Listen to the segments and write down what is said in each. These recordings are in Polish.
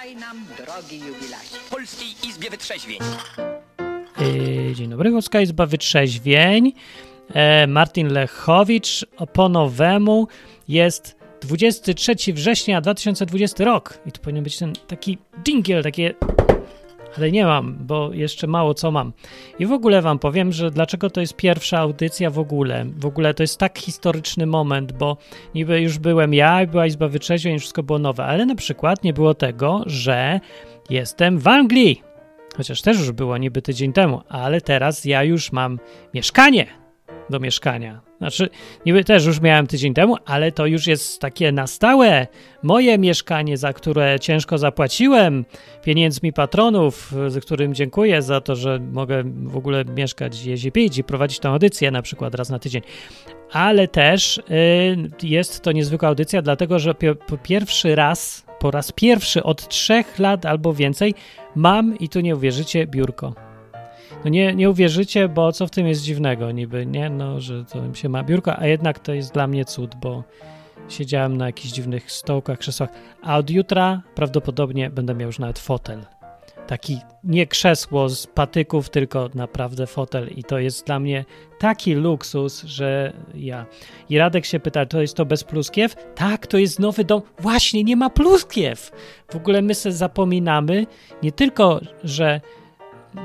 Witaj nam, drogi jubilacie. Polskiej Izbie Wytrzeźwień. Yy, Dzień dobry, Polska Izba Wytrzeźwień. E, Martin Lechowicz po nowemu jest 23 września 2020 rok. I tu powinien być ten taki dżingiel, takie... Ale nie mam, bo jeszcze mało co mam. I w ogóle wam powiem, że dlaczego to jest pierwsza audycja w ogóle. W ogóle to jest tak historyczny moment, bo niby już byłem ja, była Izba Wytrzeźwień, wszystko było nowe, ale na przykład nie było tego, że jestem w Anglii. Chociaż też już było niby tydzień temu, ale teraz ja już mam mieszkanie do mieszkania. Znaczy, niby też już miałem tydzień temu, ale to już jest takie na stałe. Moje mieszkanie, za które ciężko zapłaciłem, pieniędzmi patronów, z którym dziękuję za to, że mogę w ogóle mieszkać, jeździć, pić i prowadzić tę audycję na przykład raz na tydzień. Ale też y, jest to niezwykła audycja, dlatego że po pierwszy raz, po raz pierwszy od trzech lat albo więcej mam, i tu nie uwierzycie, biurko. No nie, nie uwierzycie, bo co w tym jest dziwnego niby, nie? No, że to się ma biurko, a jednak to jest dla mnie cud, bo siedziałem na jakichś dziwnych stołkach, krzesłach, a od jutra prawdopodobnie będę miał już nawet fotel. Taki nie krzesło z patyków, tylko naprawdę fotel i to jest dla mnie taki luksus, że ja. I Radek się pyta, to jest to bez pluskiew? Tak, to jest nowy dom. Właśnie, nie ma pluskiew. W ogóle my sobie zapominamy nie tylko, że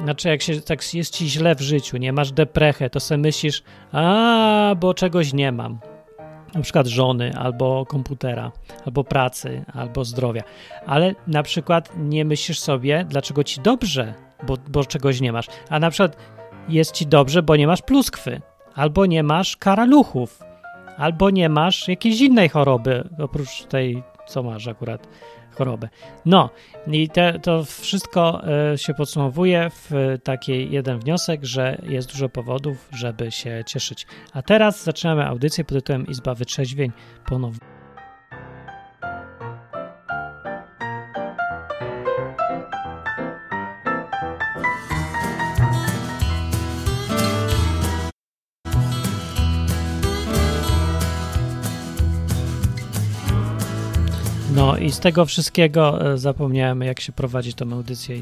znaczy, jak się tak jest ci źle w życiu, nie masz deprechę, to sobie myślisz, a bo czegoś nie mam. Na przykład żony, albo komputera, albo pracy, albo zdrowia. Ale na przykład nie myślisz sobie, dlaczego ci dobrze, bo, bo czegoś nie masz. A na przykład jest ci dobrze, bo nie masz pluskwy, albo nie masz karaluchów, albo nie masz jakiejś innej choroby, oprócz tej, co masz akurat chorobę. No i te, to wszystko e, się podsumowuje w taki jeden wniosek, że jest dużo powodów, żeby się cieszyć. A teraz zaczynamy audycję pod tytułem Izba Wytrzeźwień ponownie. No i z tego wszystkiego e, zapomniałem, jak się prowadzi tą audycję. i,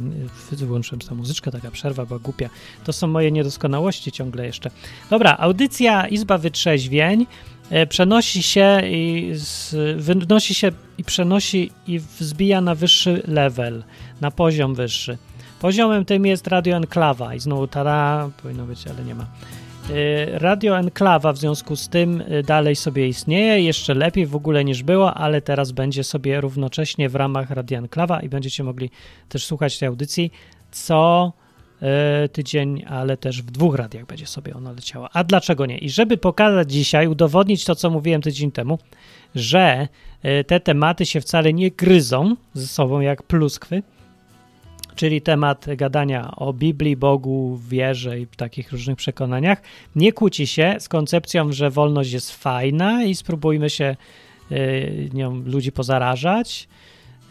e, Wyłączyłem tą muzyczkę, taka przerwa była głupia. To są moje niedoskonałości ciągle jeszcze. Dobra, audycja Izba Wytrzeźwień e, przenosi się i z, wynosi się i przenosi i wzbija na wyższy level, na poziom wyższy. Poziomem tym jest Radio Enklawa i znowu tada, powinno być, ale nie ma. Y, Radio Enklawa w związku z tym y, dalej sobie istnieje, jeszcze lepiej w ogóle niż było, ale teraz będzie sobie równocześnie w ramach Radio Enklawa i będziecie mogli też słuchać tej audycji co y, tydzień, ale też w dwóch radiach będzie sobie ona leciała. A dlaczego nie? I żeby pokazać dzisiaj, udowodnić to, co mówiłem tydzień temu, że te tematy się wcale nie gryzą ze sobą jak pluskwy, czyli temat gadania o Biblii, Bogu, wierze i takich różnych przekonaniach, nie kłóci się z koncepcją, że wolność jest fajna i spróbujmy się y, nią ludzi pozarażać.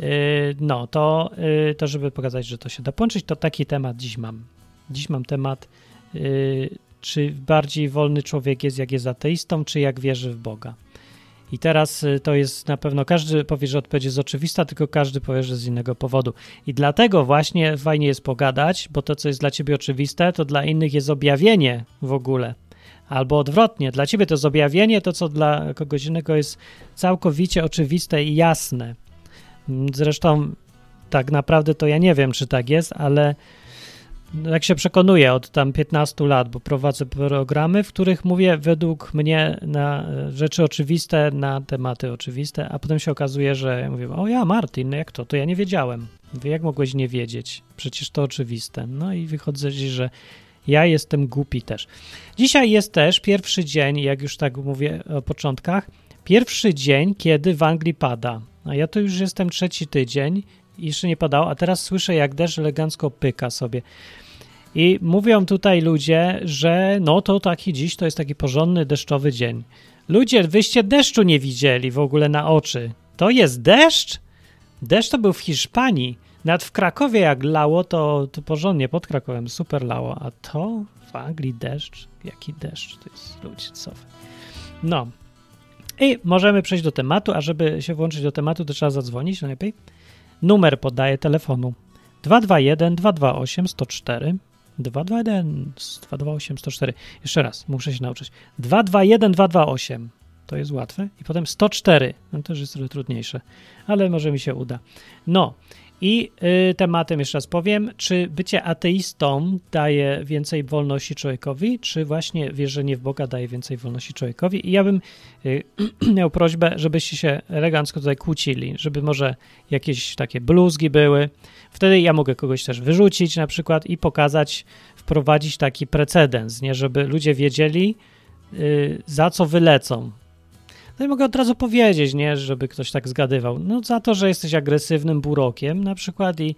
Y, no, to, y, to żeby pokazać, że to się da połączyć, to taki temat dziś mam. Dziś mam temat, czy bardziej wolny człowiek jest, jak jest ateistą, czy jak wierzy w Boga. I teraz y, to jest na pewno, każdy powie, że odpowiedź jest oczywista, tylko każdy powie, że z innego powodu. I dlatego właśnie fajnie jest pogadać, bo to, co jest dla ciebie oczywiste, to dla innych jest objawienie w ogóle. Albo odwrotnie, dla ciebie to jest objawienie, to co dla kogoś innego jest całkowicie oczywiste i jasne. Mm, Zresztą tak naprawdę to ja nie wiem, czy tak jest, ale jak się przekonuję od tam 15 lat, bo prowadzę programy, w których mówię według mnie na rzeczy oczywiste, na tematy oczywiste, a potem się okazuje, że mówię, o ja Martin, no jak to? To ja nie wiedziałem. Mówię, jak mogłeś nie wiedzieć? Przecież to oczywiste. No i wychodzę, że ja jestem głupi też. Dzisiaj jest też pierwszy dzień, jak już tak mówię o początkach, pierwszy dzień, kiedy w Anglii pada. A ja to już jestem trzeci tydzień jeszcze nie padało, a teraz słyszę, jak deszcz elegancko pyka sobie. I mówią tutaj ludzie, że no to taki dziś to jest taki porządny deszczowy dzień. Ludzie, wyście deszczu nie widzieli w ogóle na oczy. To jest deszcz? Deszcz to był w Hiszpanii. Nawet w Krakowie jak lało, to, to porządnie pod Krakowem super lało. A to w Anglii deszcz? Jaki deszcz? To jest ludzie, co. No. I możemy przejść do tematu, a żeby się włączyć do tematu, to trzeba zadzwonić najlepiej. numer podaję telefonu 221 228 104 221 228 104. Jeszcze raz, muszę się nauczyć. 221 228. To jest łatwe. I potem 104. No już jest trochę trudniejsze, ale może mi się uda. No i y, tematem jeszcze raz powiem, czy bycie ateistą daje więcej wolności człowiekowi, czy właśnie wierzenie w Boga daje więcej wolności człowiekowi. I ja bym y, miał prośbę, żebyście się elegancko tutaj kłócili, żeby może jakieś takie bluzgi były. Wtedy ja mogę kogoś też wyrzucić na przykład i pokazać, wprowadzić taki precedens, nie? żeby ludzie wiedzieli, y, za co wylecą no mogę od razu powiedzieć, nie, żeby ktoś tak zgadywał. No za to, że jesteś agresywnym burokiem na przykład i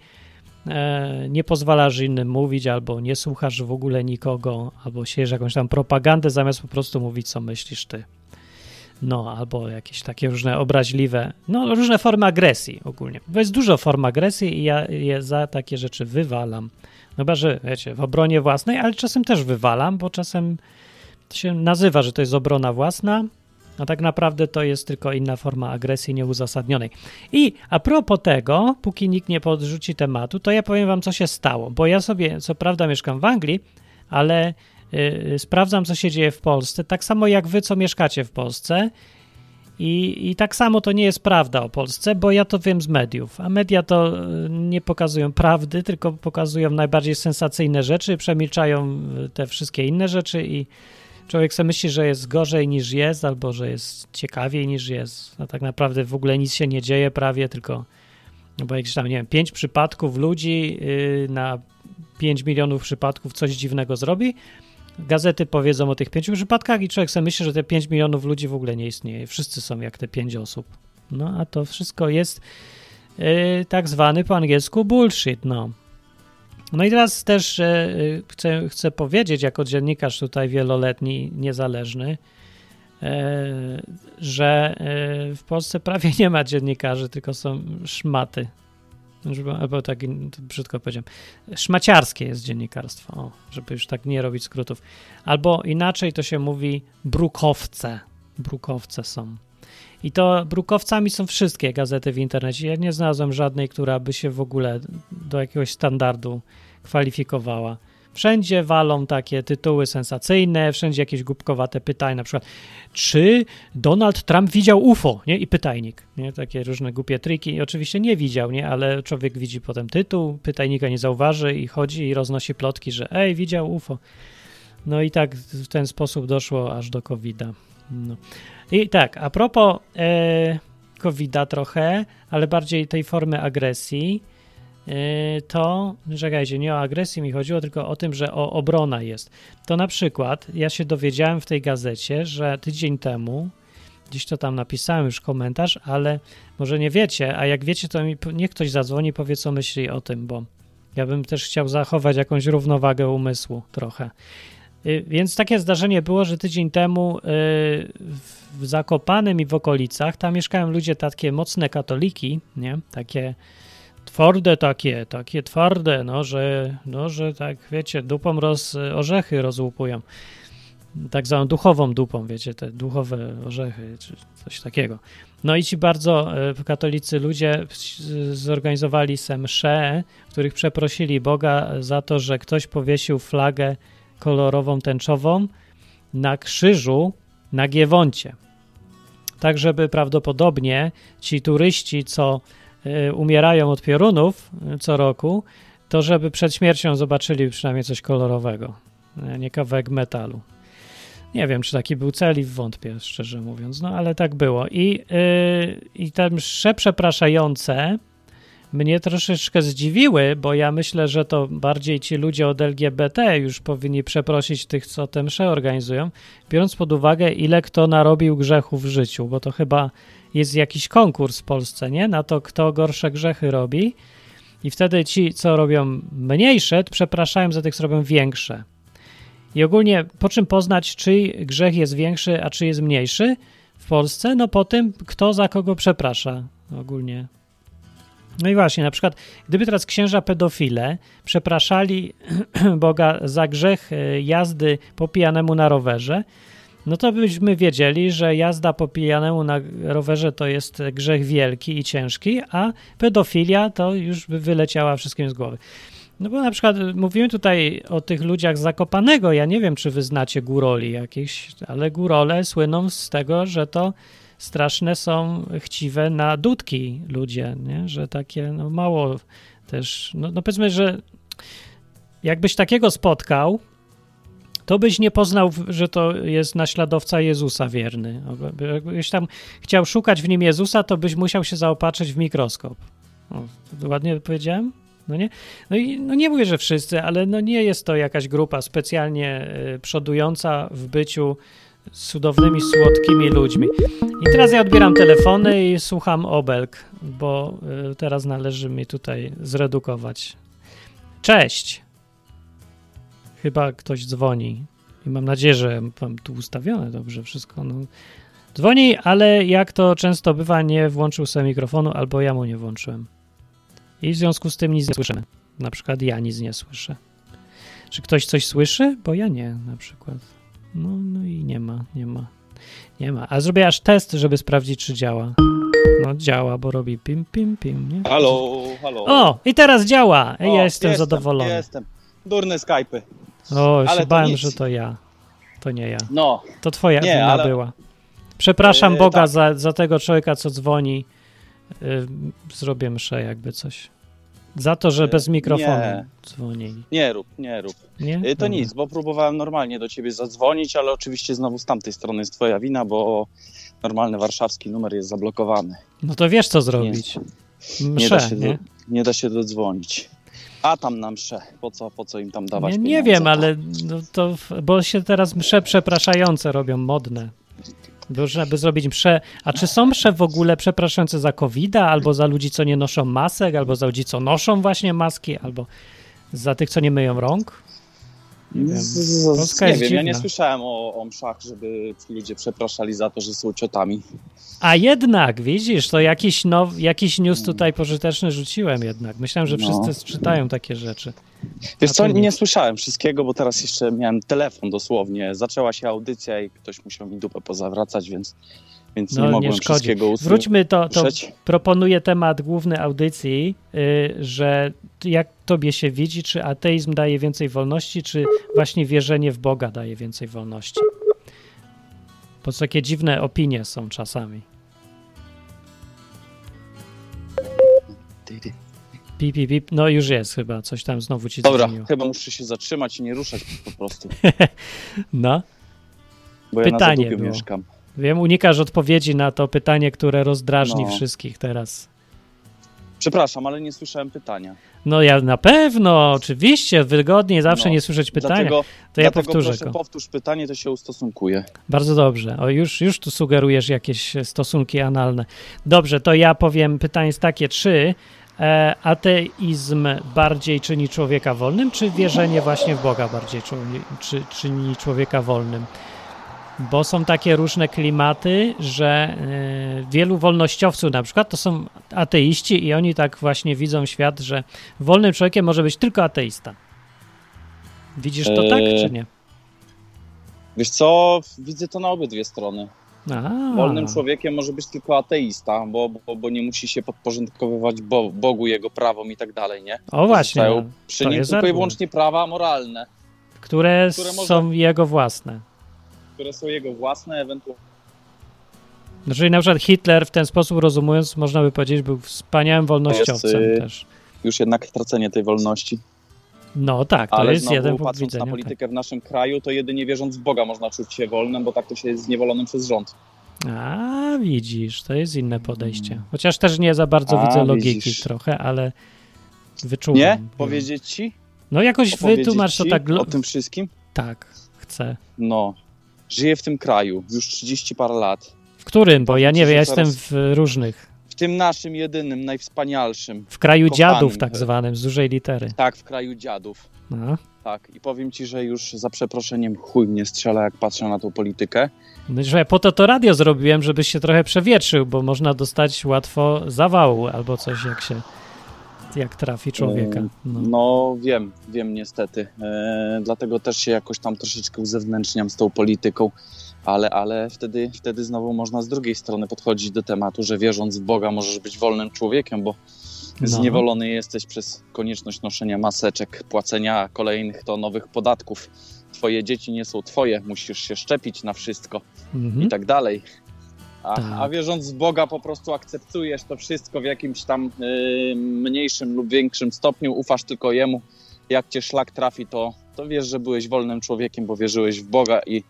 e, nie pozwalasz innym mówić, albo nie słuchasz w ogóle nikogo, albo siejesz jakąś tam propagandę, zamiast po prostu mówić, co myślisz ty. No, albo jakieś takie różne obraźliwe, no różne formy agresji ogólnie. Bo jest dużo form agresji i ja je za takie rzeczy wywalam. No chyba, że wiecie, w obronie własnej, ale czasem też wywalam, bo czasem się nazywa, że to jest obrona własna, a tak naprawdę to jest tylko inna forma agresji nieuzasadnionej. I a propos tego, póki nikt nie podrzuci tematu, to ja powiem wam, co się stało. Bo ja sobie, co prawda, mieszkam w Anglii, ale yy, sprawdzam, co się dzieje w Polsce, tak samo jak wy, co mieszkacie w Polsce. I, I tak samo to nie jest prawda o Polsce, bo ja to wiem z mediów. A media to y, nie pokazują prawdy, tylko pokazują najbardziej sensacyjne rzeczy, przemilczają y, te wszystkie inne rzeczy i człowiek sobie myśli, że jest gorzej niż jest, albo że jest ciekawiej niż jest, a tak naprawdę w ogóle nic się nie dzieje prawie, tylko no bo jakieś tam, nie wiem, 5 przypadków ludzi yy, na 5 milionów przypadków coś dziwnego zrobi, gazety powiedzą o tych 5 przypadkach i człowiek sobie myśli, że te 5 milionów ludzi w ogóle nie istnieje. Wszyscy są jak te 5 osób. No a to wszystko jest yy, tak zwany po angielsku bullshit, no. No i teraz też e, chcę, chcę powiedzieć, jako dziennikarz tutaj wieloletni, niezależny, e, że e, w Polsce prawie nie ma dziennikarzy, tylko są szmaty. Albo tak brzydko powiedziałem. Szmaciarskie jest dziennikarstwo, o, żeby już tak nie robić skrótów. Albo inaczej to się mówi brukowce. Brukowce są. I to brukowcami są wszystkie gazety w internecie. Ja nie znalazłem żadnej, która by się w ogóle do jakiegoś standardu kwalifikowała. Wszędzie walą takie tytuły sensacyjne, wszędzie jakieś głupkowate pytania, na przykład czy Donald Trump widział UFO, nie? I pytajnik, nie? Takie różne głupie triki. I oczywiście nie widział, nie? Ale człowiek widzi potem tytuł, pytajnika nie zauważy i chodzi i roznosi plotki, że ej, widział UFO. No i tak w ten sposób doszło aż do COVID-a. No. I tak, a propos e, COVID-a trochę, ale bardziej tej formy agresji, e, to, czekajcie, nie o agresji mi chodziło, tylko o tym, że o obrona jest. To na przykład ja się dowiedziałem w tej gazecie, że tydzień temu, gdzieś to tam napisałem już komentarz, ale może nie wiecie, a jak wiecie, to mi niech ktoś zadzwoni i powie, co myśli o tym, bo ja bym też chciał zachować jakąś równowagę umysłu trochę. Y, więc takie zdarzenie było, że tydzień temu y, w Zakopanem i w okolicach, tam mieszkają ludzie takie mocne katoliki, nie? Takie twarde takie, takie twarde, no, że, no, że tak, wiecie, dupą roz, orzechy rozłupują. Tak zwaną duchową dupą, wiecie, te duchowe orzechy, czy coś takiego. No i ci bardzo y, katolicy ludzie zorganizowali se msze, w których przeprosili Boga za to, że ktoś powiesił flagę kolorową, tęczową na krzyżu na Giewoncie. Tak, żeby prawdopodobnie ci turyści, co y, umierają od piorunów y, co roku, to żeby przed śmiercią zobaczyli przynajmniej coś kolorowego, nie kawałek metalu. Nie wiem, czy taki był cel i wątpię, szczerze mówiąc, no ale tak było. I, yy, i te msze przepraszające mnie troszeczkę zdziwiły, bo ja myślę, że to bardziej ci ludzie od LGBT już powinni przeprosić tych, co te msze organizują, biorąc pod uwagę, ile kto narobił grzechów w życiu, bo to chyba jest jakiś konkurs w Polsce, nie? Na to, kto gorsze grzechy robi. I wtedy ci, co robią mniejsze, przepraszają za tych, co robią większe. I ogólnie po czym poznać, czy grzech jest większy, a czy jest mniejszy w Polsce? No po tym, kto za kogo przeprasza ogólnie. No i właśnie, na przykład, gdyby teraz księża pedofile przepraszali Boga za grzech e, jazdy po pijanemu na rowerze, no to byśmy wiedzieli, że jazda po pijanemu na rowerze to jest grzech wielki i ciężki, a pedofilia to już by wyleciała wszystkim z głowy. No bo na przykład mówimy tutaj o tych ludziach z Zakopanego. Ja nie wiem, czy wy znacie góroli jakieś, ale górole słyną z tego, że to straszne są chciwe na dudki ludzie, nie? że takie no mało też, no, no powiedzmy, że jakbyś takiego spotkał, to byś nie poznał, że to jest naśladowca Jezusa wierny. Jakbyś tam chciał szukać w nim Jezusa, to byś musiał się zaopatrzyć w mikroskop. O, ładnie powiedziałem? No nie? No, i, no nie mówię, że wszyscy, ale no nie jest to jakaś grupa specjalnie y, przodująca w byciu cudownymi, słodkimi ludźmi. I teraz ja odbieram telefony i słucham obelg, bo y, teraz należy mi tutaj zredukować. Cześć! Chyba ktoś dzwoni i mam nadzieję, że mam tu ustawione dobrze wszystko. No. Dzwoni, ale jak to często bywa, nie włączył sobie mikrofonu albo ja mu nie włączyłem. I w związku z tym nic nie słyszymy. Na przykład ja nic nie słyszę. Czy ktoś coś słyszy? Bo ja nie, na przykład. No, no i nie ma, nie ma. Nie ma. A zrobię aż test, żeby sprawdzić, czy działa. No działa, bo robi pim, pim, pim, nie? Halo, halo. O, i teraz działa. Ej, O, ja jestem, zadowolony. Jestem. Durne Skype'y. O, Ale się to bałem, że to ja. To nie ja. No, To twoja Nie, wina ale- była. Przepraszam Yy, Boga tak. za, za tego człowieka, co dzwoni. Yy, zrobię mszę jakby coś. Za to, że Yy, bez mikrofonu nie. dzwoni. nie rób, nie rób. Nie? Y, To Dobra. nic, bo próbowałem normalnie do ciebie zadzwonić, ale oczywiście znowu z tamtej strony jest twoja wina, bo normalny warszawski numer jest zablokowany. No to wiesz, co zrobić. Nie Mszę, da się, nie? Do, nie da się dodzwonić. A tam na mszę. Po co, po co im tam dawać Nie, nie wiem, ale no to, bo się teraz msze przepraszające robią, modne. Bo żeby zrobić msze. A czy są msze w ogóle przepraszające za covid albo za ludzi, co nie noszą masek, albo za ludzi, co noszą właśnie maski, albo za tych, co nie myją rąk? Polska nie jest wiem, ja nie słyszałem o, o mszach, żeby ci ludzie przepraszali za to, że są ciotami. A jednak, widzisz, to jakiś, now, jakiś news tutaj pożyteczny rzuciłem jednak. Myślałem, że No. wszyscy czytają takie rzeczy. Wiesz co, nie słyszałem wszystkiego, bo teraz jeszcze miałem telefon dosłownie. Zaczęła się audycja i ktoś musiał mi dupę pozawracać, więc, więc No, nie nie mogłem szkodzi. wszystkiego usłyszeć. Wróćmy to, to proponuję temat główny audycji, y, że jak tobie się widzi, czy ateizm daje więcej wolności, czy właśnie wierzenie w Boga daje więcej wolności. Bo to takie dziwne opinie są czasami. Pip, pip, pip. No już jest chyba, coś tam znowu ci Dobra, chyba muszę się zatrzymać i nie ruszać po prostu, No, bo ja Pytanie na było. mieszkam. Wiem, unikasz odpowiedzi na to pytanie, które rozdrażni No. wszystkich teraz. Przepraszam, ale nie słyszałem pytania. No ja na pewno, oczywiście, wygodniej zawsze No, nie słyszeć pytania. Dlatego, to ja dlatego powtórzę proszę go. powtórz pytanie, to się ustosunkuję. Bardzo dobrze. O, już, już tu sugerujesz jakieś stosunki analne. Dobrze, to ja powiem, pytanie jest takie, czy e, ateizm bardziej czyni człowieka wolnym, czy wierzenie właśnie w Boga bardziej czy, czyni człowieka wolnym? Bo są takie różne klimaty, że e, wielu wolnościowców na przykład to są ateiści i oni tak właśnie widzą świat, że wolnym człowiekiem może być tylko ateista. Widzisz to tak, Eee, czy nie? Wiesz co, widzę to na obydwie strony. A, Wolnym człowiekiem może być tylko ateista, bo, bo, bo nie musi się podporządkowywać Bo, Bogu, Jego prawom i tak dalej, nie? O właśnie, Zostają no, przy nim tylko i wyłącznie prawa moralne, które, które można- są jego własne. Które są jego własne, ewentualnie No, Czyli na przykład Hitler w ten sposób rozumując, można by powiedzieć, był wspaniałym wolnościowcem jest, y, też. już jednak tracenie tej wolności. No tak, to Ale jest znowu, jeden punkt widzenia. na Tak. politykę w naszym kraju, to jedynie wierząc w Boga można czuć się wolnym, bo tak to się jest zniewolonym przez rząd. A, widzisz, to jest inne podejście. Chociaż też nie za bardzo A, widzę logiki widzisz. trochę, ale wyczuwam. Nie? Powiedzieć ci? No jakoś wytłumacz to tak. o tym wszystkim? Tak, chcę. No. Żyję w tym kraju już 30 parę lat. W którym? Bo ja nie wiem, ja jestem w różnych. W tym naszym jedynym, najwspanialszym. W kraju Kochanym. dziadów tak zwanym, z dużej litery. Tak, w kraju dziadów. No. Tak. I powiem ci, że już za przeproszeniem chuj mnie strzela, jak patrzę na tą politykę. No, że po to to radio zrobiłem, żebyś się trochę przewietrzył, bo można dostać łatwo zawału albo coś, jak się, jak trafi człowieka. Eee, No. No wiem, wiem niestety. E, dlatego też się jakoś tam troszeczkę uzewnętrzniam z tą polityką. Ale, ale wtedy, wtedy znowu można z drugiej strony podchodzić do tematu, że wierząc w Boga możesz być wolnym człowiekiem, bo No. zniewolony jesteś przez konieczność noszenia maseczek, płacenia kolejnych to nowych podatków. Twoje dzieci nie są twoje, musisz się szczepić na wszystko Mhm. i tak dalej. A, Tak. a wierząc w Boga, po prostu akceptujesz to wszystko w jakimś tam y, mniejszym lub większym stopniu, ufasz tylko Jemu. Jak cię szlak trafi, to, to wiesz, że byłeś wolnym człowiekiem, bo wierzyłeś w Boga i,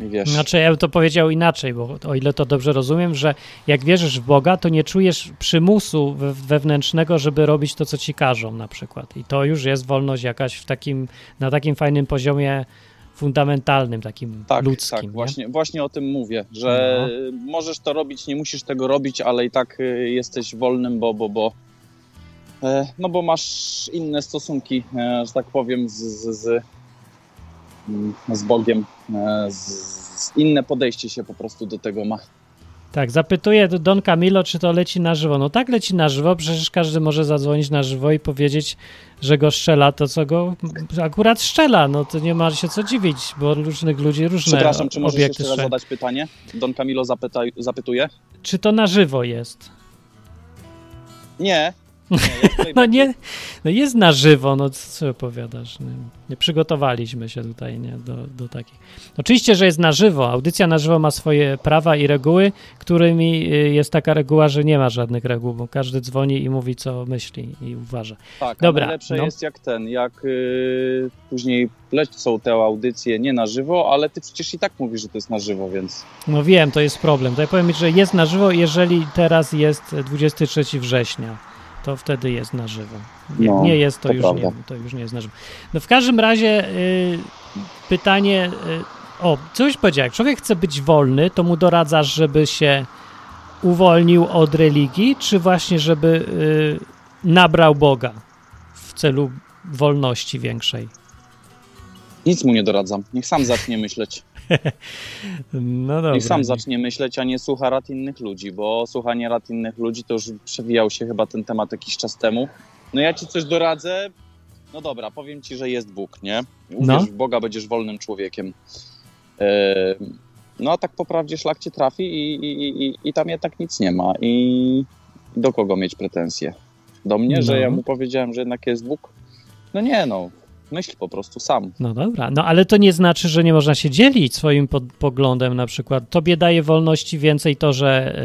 i wiesz. Znaczy, ja bym to powiedział inaczej, bo o ile to dobrze rozumiem, że jak wierzysz w Boga, to nie czujesz przymusu we- wewnętrznego, żeby robić to, co ci każą na przykład. I to już jest wolność jakaś w takim, na takim fajnym poziomie fundamentalnym, takim tak, ludzkim. tak, nie? właśnie, właśnie o tym mówię, że No. możesz to robić, nie musisz tego robić, ale i tak y, jesteś wolnym, bo, bo, bo, e, no bo masz inne stosunki, e, że tak powiem, z, z, z, mm, z Bogiem, e, z inne podejście się po prostu do tego ma. Tak, zapytuje Don Camilo, czy to leci na żywo. No tak leci na żywo, przecież każdy może zadzwonić na żywo i powiedzieć, że go strzela to, co go akurat strzela. No to nie ma się co dziwić, bo różnych ludzi różne Przepraszam, czy możesz jeszcze raz zadać pytanie? Don Camilo zapyta, zapytuje? Czy to na żywo jest? Nie. Nie No nie, no jest na żywo, no co opowiadasz? Nie, nie przygotowaliśmy się tutaj nie, do, do takich. Oczywiście, że jest na żywo. Audycja na żywo ma swoje prawa i reguły, którymi y, jest taka reguła, że nie ma żadnych reguł, bo każdy dzwoni i mówi, co myśli i uważa. Tak, Dobra, najlepsze no. jest jak ten, jak y, później lecą te audycje nie na żywo, ale ty przecież i tak mówisz, że to jest na żywo, więc No wiem, to jest problem. To ja powiem, że jest na żywo, jeżeli teraz jest 23 września. To wtedy jest na żywo. Nie, No, nie jest, to, to już prawda. nie, to już nie jest na żywo. No w każdym razie y, pytanie. Y, o, coś powiedział. Jak człowiek chce być wolny, to mu doradzasz, żeby się uwolnił od religii, czy właśnie, żeby y, nabrał Boga w celu wolności większej? nic mu nie doradzam. Niech sam zacznie myśleć. No dobra. Niech sam zacznie myśleć, a nie słucha rad innych ludzi, bo słuchanie rad innych ludzi to już przewijał się chyba ten temat jakiś czas temu. No ja ci coś doradzę. No dobra, powiem ci, że jest Bóg, nie? Uwierz No. w Boga, będziesz wolnym człowiekiem. E, no a tak po prawdzie szlak cię trafi i, i, i, i tam jednak nic nie ma. I do kogo mieć pretensje? Do mnie, że No. ja mu powiedziałem, że jednak jest Bóg? No nie no, myśl po prostu sam. No dobra, no ale to nie znaczy, że nie można się dzielić swoim poglądem na przykład. Tobie daje wolności więcej to, że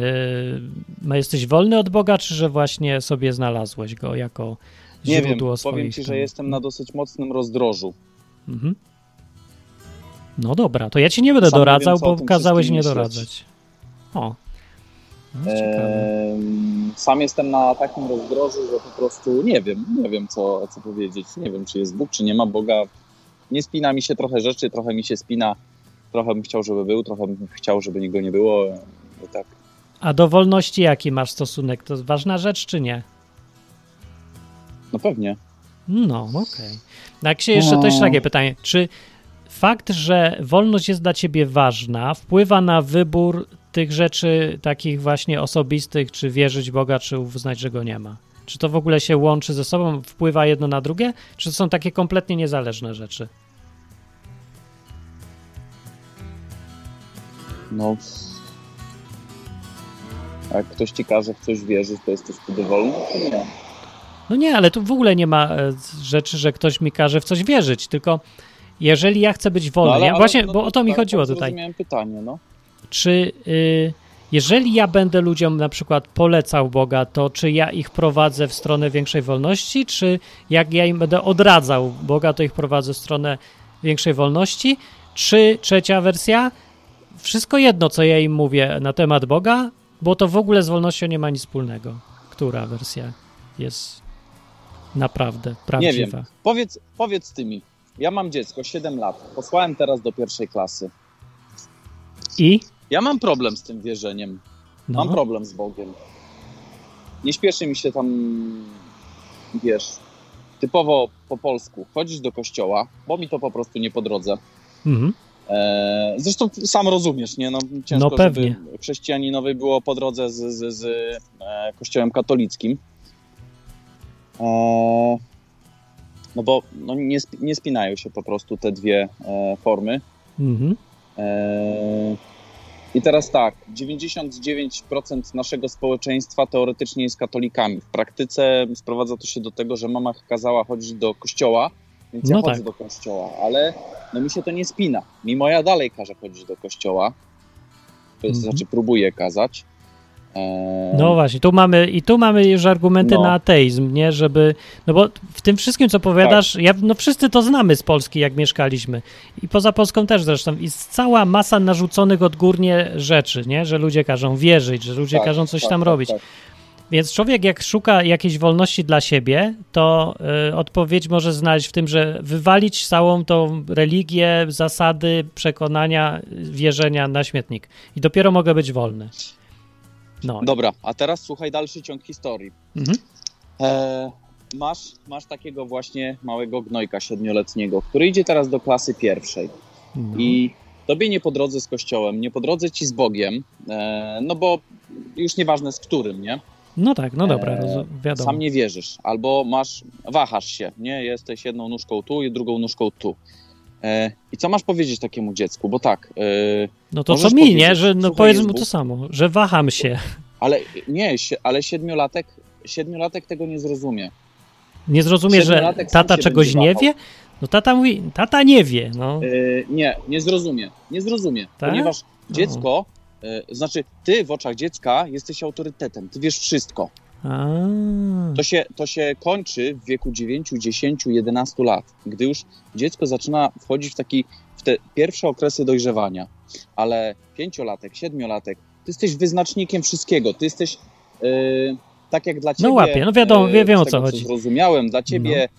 yy, jesteś wolny od Boga, czy że właśnie sobie znalazłeś go jako Nie wiem, powiem ci, że jestem na dosyć mocnym rozdrożu. Mhm. No dobra, to ja ci nie będę Sam nie doradzał, wiem, bo kazałeś nie myśleć. doradzać. O, no. Ehm, Sam jestem na takim rozdrożu, że po prostu nie wiem, nie wiem co, co powiedzieć. Nie wiem, czy jest Bóg, czy nie ma Boga. Nie spina mi się trochę rzeczy, trochę mi się spina. Trochę bym chciał, żeby był, trochę bym chciał, żeby go nie było. I tak. A do wolności jaki masz stosunek? To ważna rzecz, czy nie? No pewnie. No, okej. Jak się jeszcze też No. takie pytanie, czy fakt, że wolność jest dla ciebie ważna, wpływa na wybór tych rzeczy takich właśnie osobistych, czy wierzyć Boga, czy uznać, że go nie ma? Czy to w ogóle się łączy ze sobą, wpływa jedno na drugie, czy to są takie kompletnie niezależne rzeczy? No. Jak ktoś ci każe w coś wierzyć, to jesteś wtedy wolny, czy nie? No nie, ale tu w ogóle nie ma e, rzeczy, że ktoś mi każe w coś wierzyć, tylko jeżeli ja chcę być wolny, No, ale- ja właśnie, no bo o to mi tak, chodziło tak tutaj. Zrozumiałem pytanie, no. Czy y, jeżeli ja będę ludziom na przykład polecał Boga, to czy ja ich prowadzę w stronę większej wolności, czy jak ja im będę odradzał Boga, to ich prowadzę w stronę większej wolności, czy trzecia wersja, wszystko jedno, co ja im mówię na temat Boga, bo to w ogóle z wolnością nie ma nic wspólnego. Która wersja jest naprawdę prawdziwa? Powiedz, powiedz ty mi. Ja mam dziecko, 7 lat. Posłałem teraz do pierwszej klasy. I? Ja mam problem z tym wierzeniem. No, Mam problem z Bogiem. Nie śpieszy mi się tam, wiesz, typowo po polsku chodzić do kościoła, bo mi to po prostu nie po drodze. mhm. Eee, zresztą sam rozumiesz, nie? No, ciężko, No pewnie. żeby chrześcijaninowej było po drodze z, z, z e, kościołem katolickim. Eee, no bo no, nie, sp- nie spinają się po prostu te dwie e, formy. Mhm. E, I teraz tak, 99% naszego społeczeństwa teoretycznie jest katolikami. W praktyce sprowadza to się do tego, że mama kazała chodzić do kościoła, więc ja No chodzę tak. do kościoła, ale no mi się to nie spina. Mimo ja dalej każę chodzić do kościoła, to jest, Mhm. znaczy próbuję kazać. No właśnie, tu mamy i tu mamy już argumenty No. na ateizm, nie, żeby, no bo w tym wszystkim, co powiadasz, Tak. ja, no wszyscy to znamy z Polski, jak mieszkaliśmy i poza Polską też zresztą, jest cała masa narzuconych odgórnie rzeczy, nie, że ludzie każą wierzyć, że ludzie tak, każą coś tak, tam tak, robić, tak. więc człowiek jak szuka jakiejś wolności dla siebie, to y, odpowiedź może znaleźć w tym, że wywalić całą tą religię, zasady, przekonania, wierzenia na śmietnik i dopiero mogę być wolny. No. Dobra, a teraz słuchaj dalszy ciąg historii. Mhm. E, masz, masz takiego właśnie małego gnojka siedmioletniego, który idzie teraz do klasy pierwszej No. i tobie nie po drodze z kościołem, nie po drodze ci z Bogiem, e, no bo już nieważne z którym, nie? No tak, no dobra, E, wiadomo. Sam nie wierzysz, albo masz, wahasz się, nie? Jesteś jedną nóżką tu i drugą nóżką tu. E, I co masz powiedzieć takiemu dziecku? Bo tak, e, No to co mi, nie? Że no powiedz mu to samo, że waham się. ale nie, ale siedmiolatek, siedmiolatek tego nie zrozumie. Nie zrozumie, że tata czegoś nie wie? No tata mówi, tata nie wie, no. E, nie, nie zrozumie. Nie zrozumie, Tak? ponieważ dziecko, e, znaczy ty w oczach dziecka jesteś autorytetem, ty wiesz wszystko. To się, to się kończy w wieku 9, 10, 11 lat, gdy już dziecko zaczyna wchodzić w taki, w te pierwsze okresy dojrzewania. Ale pięciolatek, siedmiolatek, ty jesteś wyznacznikiem wszystkiego. Ty jesteś e, tak jak dla ciebie. łapie, no wiadomo, wie- wiem, z o co chodzi. No. Zrozumiałem, dla ciebie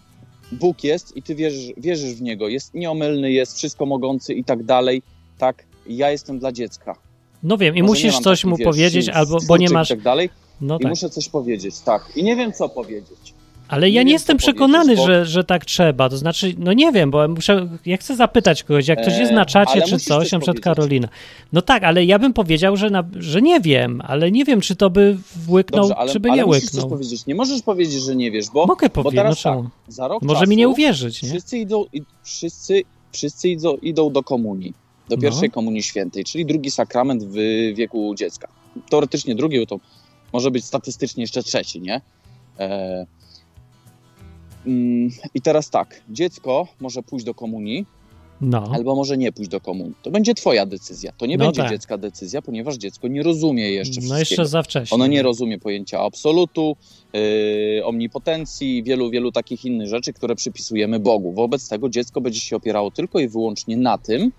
Bóg jest i ty wierzysz, wierzysz w niego. Jest nieomylny, jest wszystko mogący i tak dalej. Tak, ja jestem dla dziecka. no wiem, i Może musisz coś mu wiesz, powiedzieć, albo, bo nie masz, I tak dalej. No I tak. muszę coś powiedzieć, tak. I nie wiem, co powiedzieć. Ale ja nie jestem przekonany, bo- że, że tak trzeba. To znaczy, no nie wiem, bo muszę, ja chcę zapytać kogoś, jak ktoś jest na czacie ale czy coś, coś na przykład. Karolina. No tak, ale ja bym powiedział, że, na, że nie wiem, ale nie wiem, czy to by łyknął, Dobrze, ale, czy by ale nie musisz coś łyknął. powiedzieć. Nie możesz powiedzieć, że nie wiesz, bo, Mogę bo powiedzieć, no teraz tak, czemu? za rok Może czasu mi nie uwierzyć, nie? Wszyscy idą, i, wszyscy, wszyscy idą, idą do komunii, do No. pierwszej komunii świętej, czyli drugi sakrament w wieku dziecka. Teoretycznie drugi, bo to może być statystycznie jeszcze trzeci, nie? E, mm, I teraz tak, dziecko może pójść do komunii, No, albo może nie pójść do komunii. To będzie twoja decyzja. To nie No będzie tak. dziecka decyzja, ponieważ dziecko nie rozumie jeszcze no wszystkiego. jeszcze za wcześnie. Ono nie rozumie pojęcia absolutu, yy, omnipotencji, wielu, wielu takich innych rzeczy, które przypisujemy Bogu. Wobec tego dziecko będzie się opierało tylko i wyłącznie na tym,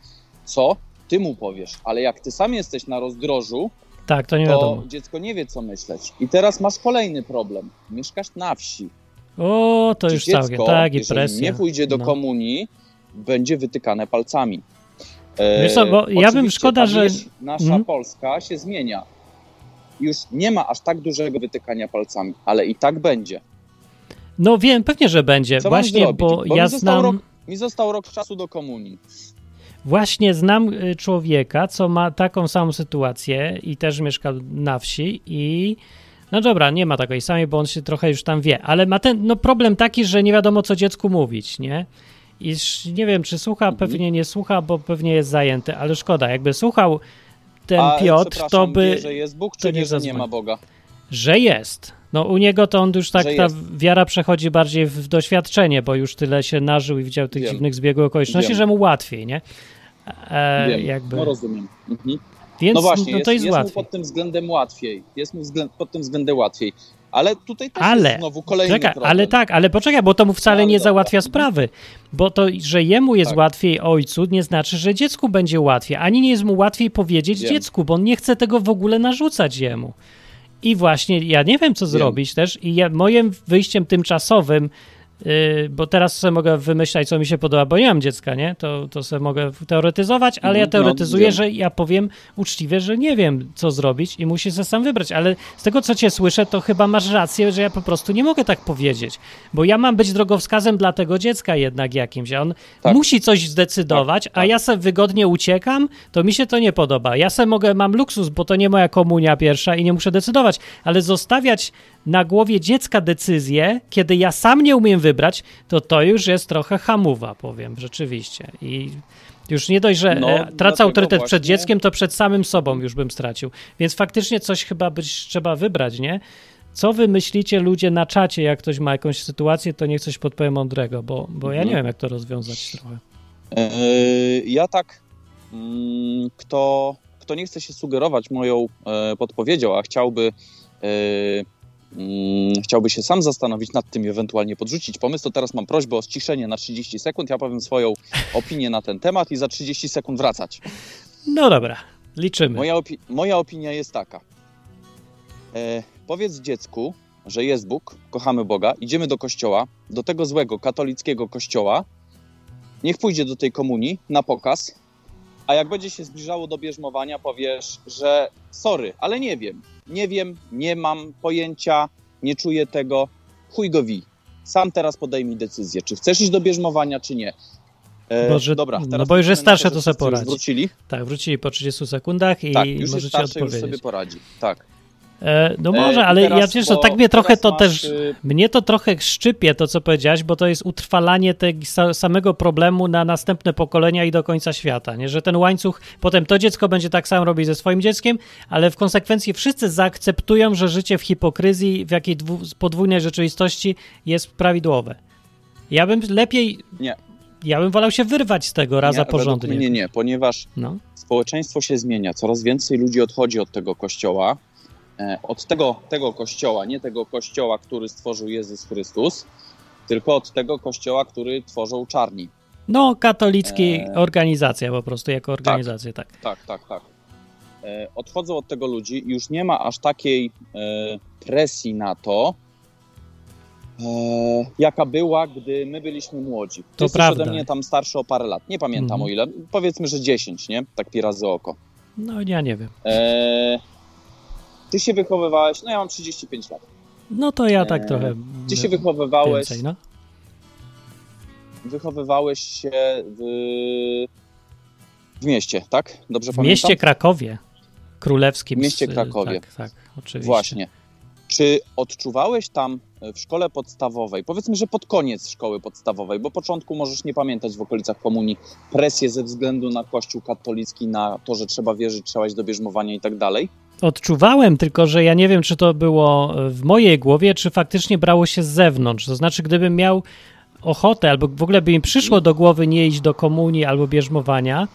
co ty mu powiesz. Ale jak ty sam jesteś na rozdrożu, Tak, to nie to wiadomo. dziecko nie wie, co myśleć. I teraz masz kolejny problem. Mieszkasz na wsi. O, to Czy już dziecko, całkiem, tak, i presja. nie pójdzie do No. komunii, będzie wytykane palcami. E, Wiesz co, bo ja bym- szkoda, że- Nasza Mhm. Polska się zmienia. Już nie ma aż tak dużego wytykania palcami, ale i tak będzie. No wiem, pewnie, że będzie. Co Właśnie, bo, Bo ja mi znam... rok- Mi został rok czasu do komunii. Właśnie znam y, człowieka, co ma taką samą sytuację i też mieszka na wsi i no dobra, nie ma takiej samej, bo on się trochę już tam wie, ale ma ten no, problem taki, że nie wiadomo co dziecku mówić, nie? I nie wiem, czy słucha, Mhm. pewnie nie słucha, bo pewnie jest zajęty, ale szkoda, jakby słuchał ten A Piotr, to by, wie, że jest Bóg, czy nie że nie ma Boga? że jest. No u niego to on już tak, ta jest. wiara przechodzi bardziej w doświadczenie, bo już tyle się nażył i widział tych Wiem. dziwnych zbiegów okoliczności, Wiem. że mu łatwiej, nie? E, Wiem, jakby. no rozumiem. Mhm. Więc No właśnie, no jest, to jest, jest mu łatwiej. pod tym względem łatwiej. Jest mu wzglę- pod tym względem łatwiej. Ale tutaj też Ale, jest znowu kolejny Czekaj, problem. ale tak, ale poczekaj, bo to mu wcale ale nie dobra. załatwia Mhm. sprawy. Bo to, że jemu jest Tak. łatwiej ojcu, nie znaczy, że dziecku będzie łatwiej. Ani nie jest mu łatwiej powiedzieć Wiem. dziecku, bo on nie chce tego w ogóle narzucać jemu. I właśnie ja nie wiem, co zrobić też. I ja, moim wyjściem tymczasowym, bo teraz sobie mogę wymyślać, co mi się podoba, bo nie mam dziecka, nie? To, to sobie mogę teoretyzować, ale ja Mhm, no, teoretyzuję, wiem. że ja powiem uczciwie, że nie wiem, co zrobić i musi sobie sam wybrać. Ale z tego, co cię słyszę, to chyba masz rację, że ja po prostu nie mogę tak powiedzieć. Bo ja mam być drogowskazem dla tego dziecka jednak jakimś. a On Tak. musi coś zdecydować, a tak. ja sobie wygodnie uciekam, to mi się to nie podoba. Ja sobie mogę, mam luksus, bo to nie moja komunia pierwsza i nie muszę decydować, ale zostawiać na głowie dziecka decyzję, kiedy ja sam nie umiem wybrać, to to już jest trochę hamuwa, powiem, rzeczywiście. I już nie dość, że No, e, tracę autorytet przed właśnie- dzieckiem, to przed samym sobą już bym stracił. Więc faktycznie coś chyba być trzeba wybrać, nie? Co wy myślicie ludzie na czacie, jak ktoś ma jakąś sytuację, to niech coś podpowie mądrego, bo, bo ja nie Mhm. wiem, jak to rozwiązać trochę. E, Ja tak, mm, kto, kto nie chce się sugerować moją e, podpowiedzią, a chciałby, chciałby się sam zastanowić nad tym i ewentualnie podrzucić pomysł, to teraz mam prośbę o ściszenie na 30 sekund. Ja powiem swoją opinię na ten temat i za 30 sekund wracać. No dobra, liczymy. Moja, opi- moja opinia jest taka. E, powiedz dziecku, że jest Bóg, kochamy Boga, idziemy do kościoła, do tego złego katolickiego kościoła. Niech pójdzie do tej komunii na pokaz, a jak będzie się zbliżało do bierzmowania, powiesz, że sorry, ale nie wiem, nie wiem, nie mam pojęcia, nie czuję tego, chuj go wi. Sam teraz podejmij decyzję, czy chcesz iść do bierzmowania, czy nie. E, Bo że- dobra, no bo już jest to już poradzi. Wrócili? Tak, wrócili po 30 sekundach i Tak, już jest możecie już odpowiedzieć. sobie poradzi. Tak. E, no E, może, ale ja wiesz, to tak mnie trochę to masz, też, y, mnie to trochę szczypie to, co powiedziałeś, bo to jest utrwalanie tego sa- samego problemu na następne pokolenia i do końca świata, nie? Że ten łańcuch, potem to dziecko będzie tak samo robić ze swoim dzieckiem, ale w konsekwencji wszyscy zaakceptują, że życie w hipokryzji, w jakiej dwu, podwójnej rzeczywistości jest prawidłowe. Ja bym lepiej... Nie. Ja bym wolał się wyrwać z tego raz nie, a porządnie. mnie nie, ponieważ No. społeczeństwo się zmienia, coraz więcej ludzi odchodzi od tego kościoła, od tego, tego kościoła, nie tego kościoła, który stworzył Jezus Chrystus, tylko od tego kościoła, który tworzą czarni. No, katolicki Eee. organizacja po prostu, jako organizację, tak. Tak, tak, tak. E, Odchodzą od tego ludzi i już nie ma aż takiej e, presji na to, e, jaka była, gdy my byliśmy młodzi. To jesteś prawda. ode mnie tam starszy o parę lat. Nie pamiętam Mhm. o ile. Powiedzmy, że 10, nie? Tak pi razy oko. No, ja nie wiem. E, ty się wychowywałeś, no ja mam 35 lat. No to ja tak Eee, trochę Ty się wychowywałeś, więcej, no. wychowywałeś się w, w mieście, tak? Dobrze W pamiętam? mieście Krakowie królewskim. W mieście z- Krakowie. Tak, tak, oczywiście. Właśnie. Czy odczuwałeś tam e, w szkole podstawowej, powiedzmy, że pod koniec szkoły podstawowej, bo początku możesz nie pamiętać w okolicach komunii, presję ze względu na Kościół katolicki, na to, że trzeba wierzyć, trzeba iść do bierzmowania i tak dalej? Odczuwałem, tylko że ja nie wiem, czy to było w mojej głowie, czy faktycznie brało się z zewnątrz. To znaczy, gdybym miał ochotę, albo w ogóle by mi przyszło do głowy nie iść do komunii albo bierzmowania,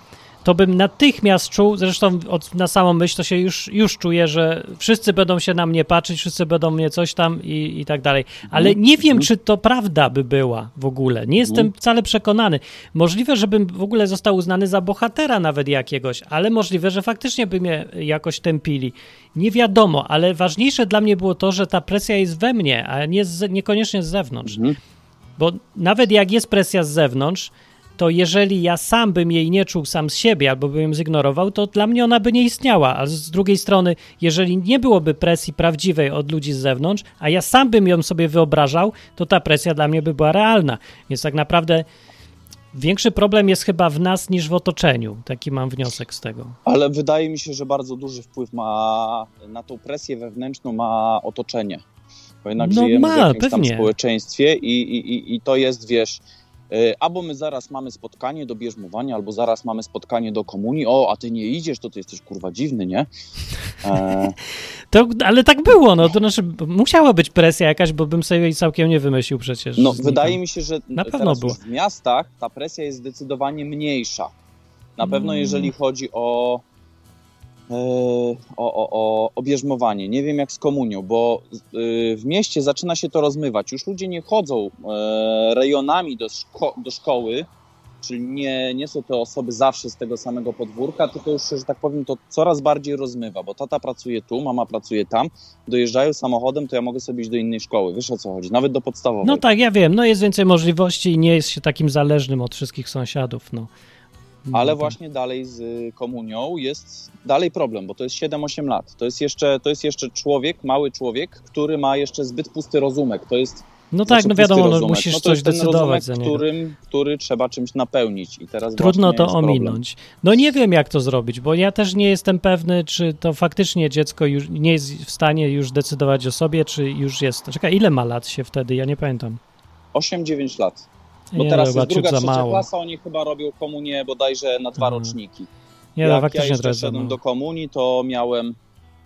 to bym natychmiast czuł, zresztą od, na samą myśl to się już, już czuję, że wszyscy będą się na mnie patrzeć, wszyscy będą mnie coś tam i, i tak dalej. Ale Mhm. nie wiem, Mhm. czy to prawda by była w ogóle. Nie jestem Mhm. wcale przekonany. Możliwe, żebym w ogóle został uznany za bohatera nawet jakiegoś, ale możliwe, że faktycznie by mnie jakoś tępili. Nie wiadomo, ale ważniejsze dla mnie było to, że ta presja jest we mnie, a nie z, niekoniecznie z zewnątrz. Bo nawet jak jest presja z zewnątrz, to jeżeli ja sam bym jej nie czuł sam z siebie albo bym ją zignorował, to dla mnie ona by nie istniała. A z drugiej strony, jeżeli nie byłoby presji prawdziwej od ludzi z zewnątrz, a ja sam bym ją sobie wyobrażał, to ta presja dla mnie by była realna. Więc tak naprawdę większy problem jest chyba w nas niż w otoczeniu. Taki mam wniosek z tego. Ale wydaje mi się, że bardzo duży wpływ ma na tą presję wewnętrzną ma otoczenie. Bo jednak No żyjemy ma, w jakimś tam pewnie. społeczeństwie i, i, i- i to jest, wiesz, albo my zaraz mamy spotkanie do bierzmowania, albo zaraz mamy spotkanie do komunii, o, a ty nie idziesz, to ty jesteś kurwa dziwny, nie? E, To, ale tak było, no to znaczy musiała być presja jakaś, bo bym sobie jej całkiem nie wymyślił przecież. no, wydaje mi się, że Na pewno było. w miastach ta presja jest zdecydowanie mniejsza. Na pewno Mm. jeżeli chodzi o, e, o, o, o, o bierzmowanie. Nie wiem jak z komunią, bo y, w mieście zaczyna się to rozmywać. Już ludzie nie chodzą e, rejonami do, szko- do szkoły, czyli nie, nie są to osoby zawsze z tego samego podwórka, tylko już że tak powiem, to coraz bardziej rozmywa, bo tata pracuje tu, mama pracuje tam, dojeżdżają samochodem, to ja mogę sobie iść do innej szkoły. Wiesz o co chodzi? Nawet do podstawowej. No tak, ja wiem, no jest więcej możliwości i nie jest się takim zależnym od wszystkich sąsiadów, no. Ale No, właśnie dalej z komunią jest dalej problem, bo to jest 7-8 lat. To jest, jeszcze, to jest jeszcze człowiek, mały człowiek, który ma jeszcze zbyt pusty rozumek. To jest No tak, znaczy no pusty wiadomo, no, musisz no, coś decydować rozumek, za niego. którym, który trzeba czymś napełnić. I teraz Trudno to jest problem. ominąć. No nie wiem, jak to zrobić, bo ja też nie jestem pewny, czy to faktycznie dziecko już nie jest w stanie już decydować o sobie, czy już jest. Czekaj, ile ma lat się wtedy? Ja nie pamiętam. 8-9 lat. Bo nie, teraz chyba jest druga, za trzecia mało. klasa, oni chyba robią komunię bodajże na dwa Mhm. roczniki. Nie, no Jak ja faktycznie jeszcze szedłem do komunii, to miałem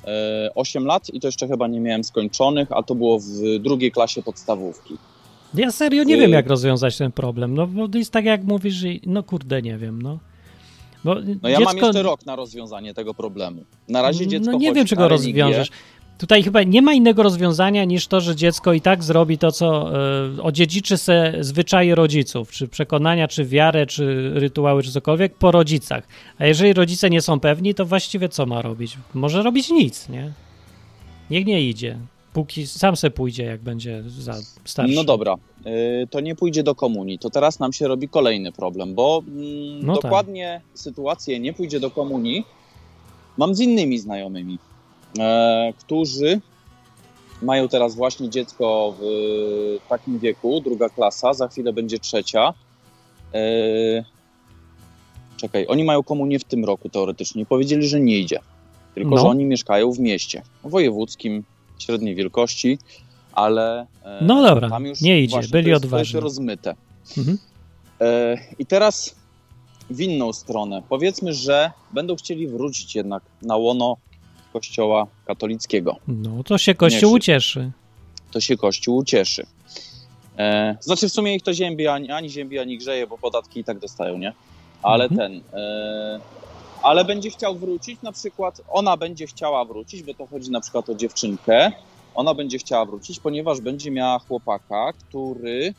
e, 8 lat i to jeszcze chyba nie miałem skończonych, a to było w drugiej klasie podstawówki. Ja serio nie Y- wiem, jak rozwiązać ten problem. No bo to jest tak, jak mówisz, że no kurde, nie wiem, no. Bo No ja dziecko, mam jeszcze rok na rozwiązanie tego problemu. Na razie dziecko No nie wiem, czy na go religię. rozwiążesz. Tutaj chyba nie ma innego rozwiązania niż to, że dziecko i tak zrobi to, co y, odziedziczy se zwyczaje rodziców, czy przekonania, czy wiarę, czy rytuały, czy cokolwiek po rodzicach. A jeżeli rodzice nie są pewni, to właściwie co ma robić? Może robić nic, nie? Niech nie idzie. Póki sam se pójdzie, jak będzie za starszy. No dobra, y, to nie pójdzie do komunii. To teraz nam się robi kolejny problem, bo mm, No tak. dokładnie sytuację nie pójdzie do komunii mam z innymi znajomymi, którzy mają teraz właśnie dziecko w takim wieku, druga klasa, za chwilę będzie trzecia. E, czekaj, oni mają komunię w tym roku teoretycznie. Powiedzieli, że nie idzie, tylko No. że oni mieszkają w mieście wojewódzkim, średniej wielkości, ale e, No dobra, tam już nie idzie, właśnie, byli to jest, To odważni. jest rozmyte. Mhm. E, I teraz w inną stronę. Powiedzmy, że będą chcieli wrócić jednak na łono kościoła katolickiego. No to się Kościół ucieszy. To się kościół ucieszy. E, znaczy w sumie ich to ziębi, ani, ani ziębi, ani grzeje, bo podatki i tak dostają, nie? Ale Mhm. ten... E, ale będzie chciał wrócić, na przykład ona będzie chciała wrócić, bo to chodzi na przykład o dziewczynkę. Ona będzie chciała wrócić, ponieważ będzie miała chłopaka, który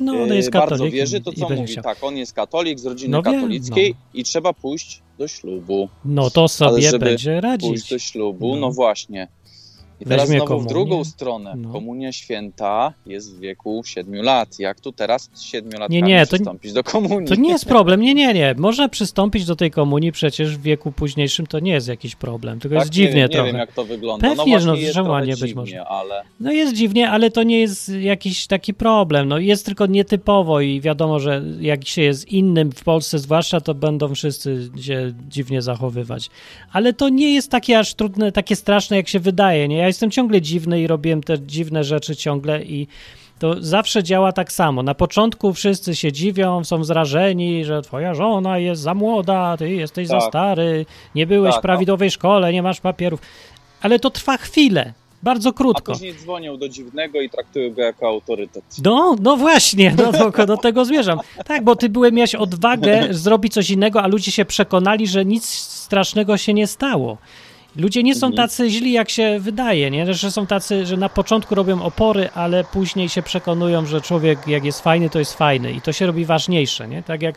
No on e, jest bardzo katolikiem wierzy, to co mówi, chciał. tak, on jest katolik z rodziny No wiem, katolickiej i trzeba pójść do ślubu. No to sobie będzie radzić. Pójść do ślubu, No. no, właśnie. I teraz Weźmie znowu w komunię. drugą stronę. No. Komunia święta jest w wieku 7 lat. Jak tu teraz z 7 lat Nie, nie, to- przystąpić do komunii? To nie jest problem, nie, nie, nie. Można przystąpić do tej komunii przecież w wieku późniejszym, to nie jest jakiś problem, tylko tak, jest dziwnie wiem, trochę. Nie wiem, jak to wygląda. no Pewnie, no, czemu trochę nie być może? ale No jest dziwnie, ale to nie jest jakiś taki problem. No jest tylko nietypowo i wiadomo, że jak się jest innym w Polsce zwłaszcza, to będą wszyscy się dziwnie zachowywać. Ale to nie jest takie aż trudne, takie straszne, jak się wydaje. Nie? Ja jestem ciągle dziwny i robiłem te dziwne rzeczy ciągle i to zawsze działa tak samo. Na początku wszyscy się dziwią, są zrażeni, że twoja żona jest za młoda, ty jesteś za Tak. stary, nie byłeś Tak, w prawidłowej szkole, nie masz papierów. Ale to trwa chwilę, bardzo a krótko. później dzwonią do dziwnego i traktują go jako autorytet. No, no właśnie, no do, do tego zmierzam. Tak, bo ty byłem, miałeś odwagę zrobić coś innego, a ludzie się przekonali, że nic strasznego się nie stało. Ludzie nie są Mhm. tacy źli, jak się wydaje, nie? Że są tacy, że na początku robią opory, ale później się przekonują, że człowiek jak jest fajny, to jest fajny i to się robi ważniejsze, nie? Tak jak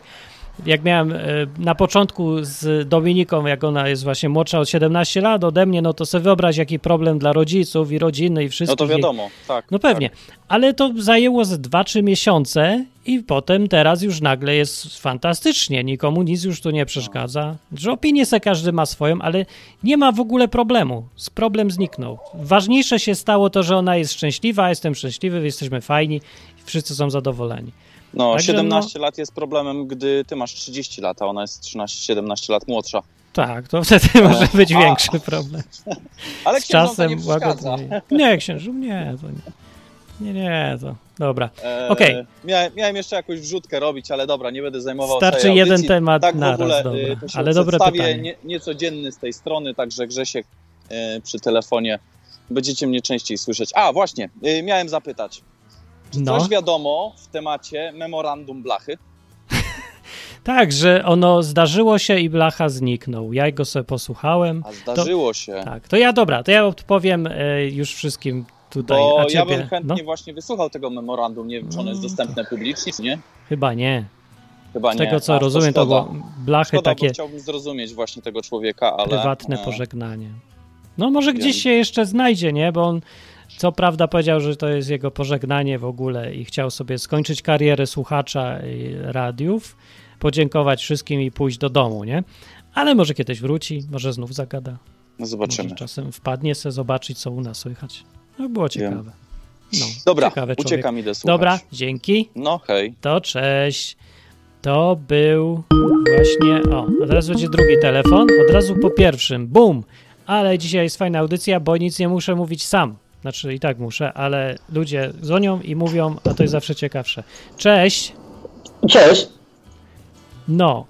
jak miałem e, na początku z Dominiką, jak ona jest właśnie młodsza od 17 lat ode mnie, no to sobie wyobraź, jaki problem dla rodziców i rodziny i No wszystkich. to jej- wiadomo, tak. no pewnie, ale to zajęło ze 2-3 miesiące i potem teraz już nagle jest fantastycznie, nikomu nic już tu nie przeszkadza. Że opinię se każdy ma swoją, ale nie ma w ogóle problemu. Z problem zniknął. Ważniejsze się stało to, że ona jest szczęśliwa, jestem szczęśliwy, jesteśmy fajni, wszyscy są zadowoleni. No, Także 17 lat jest problemem, gdy ty masz 30 lat, a ona jest 13-17 lat młodsza. Tak, to wtedy może być a- większy problem. Ale Z czasem nie łagodniej. Nie, księżu, nie, to nie. Nie, nie, to dobra. E, Okej. Miałem, miałem jeszcze jakąś wrzutkę robić, ale dobra, nie będę zajmował Starczy jeden temat tak naraz, ogóle, dobra. e, to się Ale dobre pytanie. Nie, niecodzienny z tej strony, także Grzesiek e, przy telefonie będziecie mnie częściej słyszeć. A, właśnie, e, miałem zapytać. Czy No. coś wiadomo w temacie memorandum Blachy? Tak, że ono zdarzyło się i Blacha zniknął. Ja go sobie posłuchałem. A zdarzyło się. Tak, to ja dobra, to ja odpowiem e, już wszystkim tutaj. Bo a ja ciebie? bym chętnie no, właśnie wysłuchał tego memorandum. Nie wiem, czy ono jest No, dostępne publicznie, nie? chyba nie. Chyba Z nie. tego co A, rozumiem, to szkoda. było Blachy Szkoda, takie chciałbym zrozumieć właśnie tego człowieka, ale... prywatne pożegnanie. No może gdzieś się jeszcze znajdzie, nie? Bo on co prawda powiedział, że to jest jego pożegnanie w ogóle i chciał sobie skończyć karierę słuchacza radiów, podziękować wszystkim i pójść do domu, nie? Ale może kiedyś wróci, może znów zagada. No zobaczymy. Może czasem wpadnie se zobaczyć, co u nas słychać. No było ciekawe. No, Dobra, ciekawy człowiek. uciekam, idę słuchać. Dobra, dzięki. No hej. To cześć. To był właśnie. O, a teraz będzie drugi telefon. Od razu po pierwszym. Bum! Ale dzisiaj jest fajna audycja, bo nic nie muszę mówić sam. Znaczy i tak muszę, ale ludzie dzwonią i mówią, a to jest zawsze ciekawsze. Cześć! Cześć, No.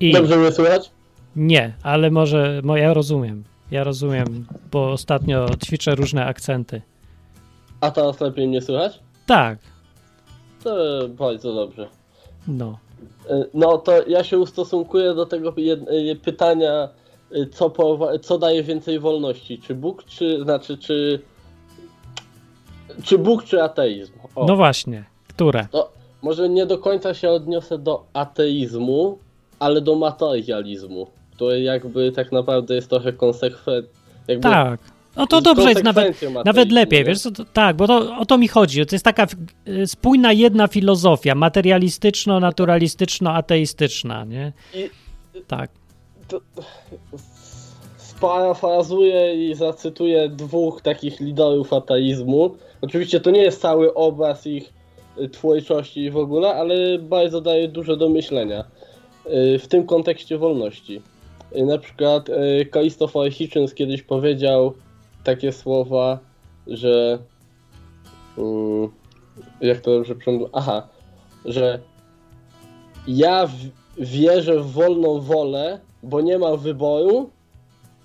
I dobrze mnie słychać? nie, ale może, mo, ja rozumiem. Ja rozumiem, bo ostatnio ćwiczę różne akcenty. A teraz lepiej mnie słychać? Tak, To bardzo dobrze. no. E, No to ja się ustosunkuję do tego e, pytania, e, co, powa- co daje więcej wolności? Czy Bóg, czy znaczy, czy. Czy Bóg, czy ateizm? O, No właśnie, które? to może nie do końca się odniosę do ateizmu, ale do materializmu, który jakby tak naprawdę jest trochę konsekwentny. Tak. No to dobrze jest nawet, nawet lepiej, wiesz, to, tak, bo to, o to mi chodzi. To jest taka y, spójna jedna filozofia, materialistyczno-naturalistyczno-ateistyczna, nie? I- Tak. Sparafrazuję i zacytuję dwóch takich liderów ateizmu. Oczywiście to nie jest cały obraz ich y, twórczości w ogóle, ale bardzo daje dużo do myślenia y, w tym kontekście wolności. Y, Na przykład Christopher Hitchens kiedyś powiedział takie słowa, że mm, jak to dobrze przemówić? Aha, że ja wierzę w wolną wolę, bo nie ma wyboru,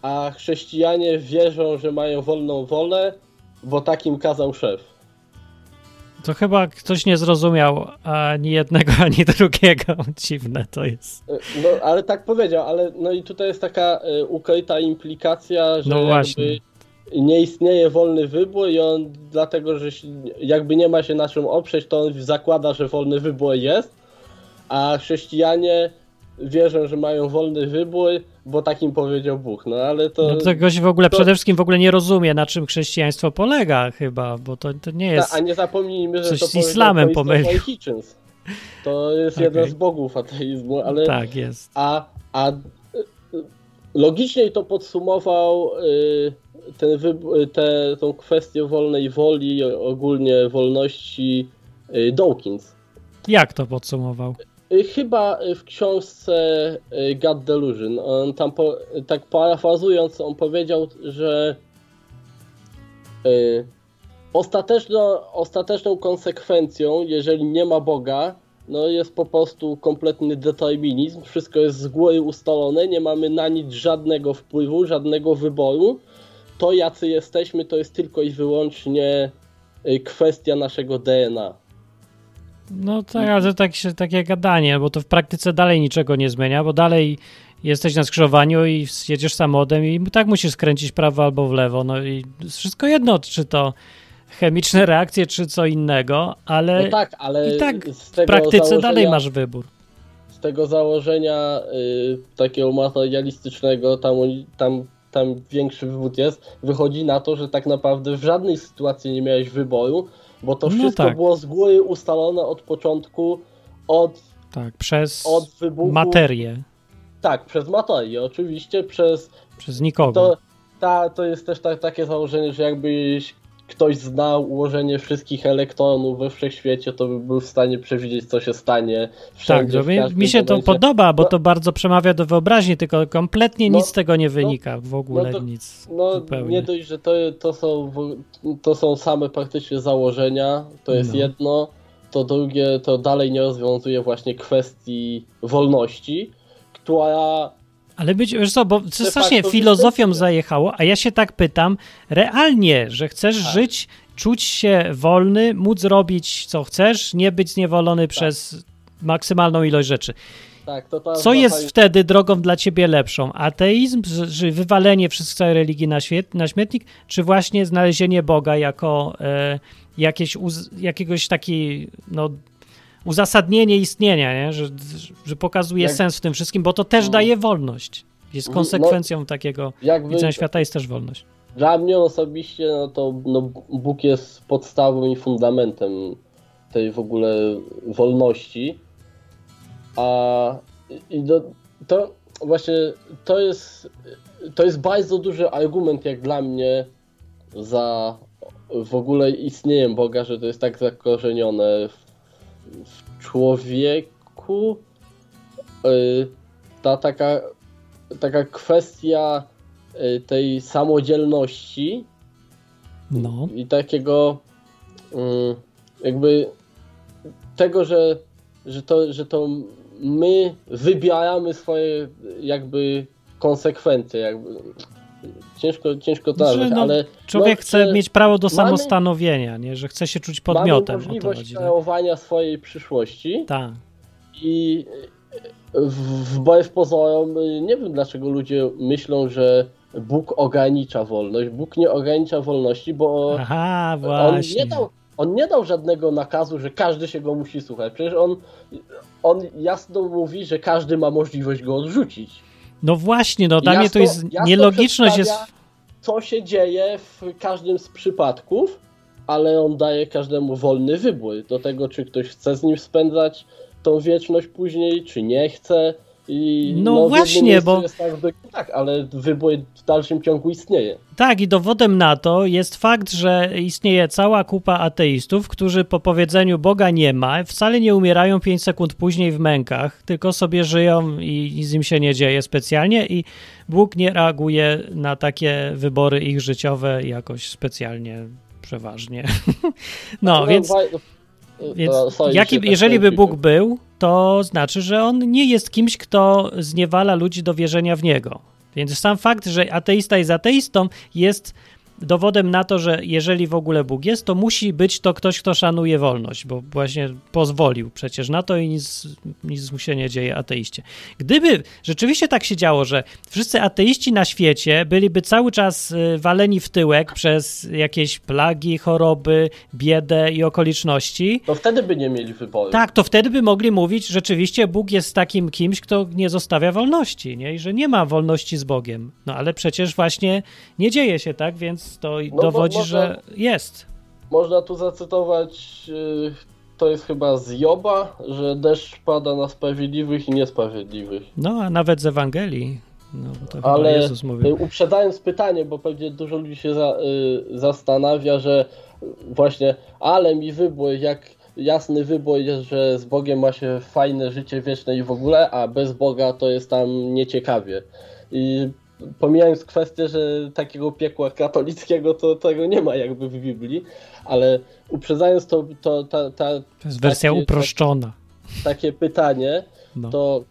a chrześcijanie wierzą, że mają wolną wolę, bo takim kazał szef. To chyba ktoś nie zrozumiał ani jednego, ani drugiego. Dziwne to jest. E, No, ale tak powiedział, ale no i tutaj jest taka e, ukryta implikacja, że No właśnie. nie istnieje wolny wybór i on dlatego, że jakby nie ma się na czym oprzeć, to on zakłada, że wolny wybór jest, a chrześcijanie wierzą, że mają wolny wybór, bo takim powiedział Bóg. No ale to... No to goś w ogóle to- przede wszystkim w ogóle nie rozumie, na czym chrześcijaństwo polega chyba, bo to, to nie Ta, jest... a nie zapomnijmy, że coś to z islamem pomylił. Hitchens. To jest Okej. jeden z bogów ateizmu, ale Tak jest. a, a y, logiczniej to podsumował y, ten wyb- te, tą kwestię wolnej woli, ogólnie wolności Dawkins. Jak to podsumował? Y, Chyba y, w książce y, God Delusion. On tam, po, tak parafrazując, on powiedział, że ostateczną, ostateczną konsekwencją, jeżeli nie ma Boga, no jest po prostu kompletny determinizm. Wszystko jest z góry ustalone, nie mamy na nic żadnego wpływu, żadnego wyboru. To, jacy jesteśmy, to jest tylko i wyłącznie kwestia naszego DNA. No tak, ale to tak takie gadanie, bo to w praktyce dalej niczego nie zmienia, bo dalej jesteś na skrzyżowaniu i jedziesz samochodem i tak musisz skręcić prawo albo w lewo, no i wszystko jedno, czy to chemiczne reakcje, czy co innego, ale No tak, ale i tak w praktyce dalej masz wybór. z tego założenia y, takiego materialistycznego, tam, tam, tam większy wywód jest, wychodzi na to, że tak naprawdę w żadnej sytuacji nie miałeś wyboru, bo to No wszystko tak. było z góry ustalone od początku, od, Tak, przez od wybuchu. materię, Tak, przez materię, oczywiście, przez przez nikogo. to, ta, to jest też ta, takie założenie, że jakbyś ktoś znał ułożenie wszystkich elektronów we wszechświecie, to by był w stanie przewidzieć, co się stanie Tak, wszędzie, w mi, mi się to momencie. podoba, bo No- to bardzo przemawia do wyobraźni, tylko kompletnie No, nic z tego nie wynika, w ogóle no to- nic. No zupełnie. nie dość, że to, to, są, to są same praktycznie założenia, to jest No. jedno, to drugie to dalej nie rozwiązuje właśnie kwestii wolności, która Ale być, wiesz co, bo to strasznie filozofią zajechało, a ja się tak pytam, realnie, że chcesz Tak. żyć, czuć się wolny, móc robić co chcesz, nie być zniewolony przez maksymalną ilość rzeczy. tak, Co jest wtedy drogą dla ciebie lepszą? Ateizm, że wywalenie wszystkich całej religii na, świet, na śmietnik, czy właśnie znalezienie Boga jako e, jakieś uz, jakiegoś taki, no, uzasadnienie istnienia, nie? Że, że pokazuje Jak- sens w tym wszystkim, bo to też No. daje wolność. Jest No, konsekwencją takiego jakby widzenia świata, jest też wolność. Dla mnie osobiście no to no, Bóg jest podstawą i fundamentem tej w ogóle wolności. A i do, to właśnie to jest to jest bardzo duży argument jak dla mnie za w ogóle istnieniem Boga, że to jest tak zakorzenione w, w człowieku. Y, Ta taka, taka kwestia y, tej samodzielności No. i takiego mm, jakby tego, że, że, to, że to my wybieramy swoje jakby konsekwencje, jakby ciężko, ciężko to nazwać, no, ale Człowiek no, chce mieć prawo do mamy- samostanowienia, nie? że chce się czuć podmiotem. mamy możliwość chodzi. Tak? kreowania swojej przyszłości Tak. i w- wbrew pozorom nie wiem dlaczego ludzie myślą, że Bóg ogranicza wolność. Bóg nie ogranicza wolności, bo Aha, on nie, dał, on nie dał żadnego nakazu, że każdy się go musi słuchać. Przecież on, on jasno mówi, że każdy ma możliwość go odrzucić. No właśnie, no dla mnie to jest nielogiczność jest Co się dzieje w każdym z przypadków, ale on daje każdemu wolny wybór do tego, czy ktoś chce z nim spędzać tą wieczność później, czy nie chce. I No właśnie, bo- Jest tak, że tak, ale wybór w dalszym ciągu istnieje. Tak, i dowodem na to jest fakt, że istnieje cała kupa ateistów, którzy po powiedzeniu Boga nie ma, wcale nie umierają 5 sekund później w mękach, tylko sobie żyją i nic im się nie dzieje specjalnie i Bóg nie reaguje na takie wybory ich życiowe jakoś specjalnie przeważnie. No, więc, wa- więc sorry, jaki, że jeżeli by. Bóg był, to znaczy, że on nie jest kimś, kto zniewala ludzi do wierzenia w niego. Więc sam fakt, że ateista jest ateistą, jest dowodem na to, że jeżeli w ogóle Bóg jest, to musi być to ktoś, kto szanuje wolność, bo właśnie pozwolił przecież na to i nic, nic mu się nie dzieje ateiście. Gdyby rzeczywiście tak się działo, że wszyscy ateiści na świecie byliby cały czas y, waleni w tyłek przez jakieś plagi, choroby, biedę i okoliczności, To wtedy by nie mieli wyboru. tak, to wtedy by mogli mówić, rzeczywiście Bóg jest takim kimś, kto nie zostawia wolności, nie? I że nie ma wolności z Bogiem. No ale przecież właśnie nie dzieje się tak, więc to bo dowodzi, że jest. Można tu zacytować, yy, to jest chyba z Joba, że deszcz pada na sprawiedliwych i niesprawiedliwych. No, a nawet z Ewangelii. No, Ale y, uprzedzając pytanie, bo pewnie dużo ludzi się za, y, zastanawia, że właśnie, ale mi wybór, jak jasny wybór jest, że z Bogiem ma się fajne życie wieczne i w ogóle, a bez Boga to jest tam nieciekawie. I pomijając kwestię, że takiego piekła katolickiego, to tego nie ma jakby w Biblii, ale uprzedzając to, to ta, ta, To jest wersja taki- uproszczona. takie pytanie, No. to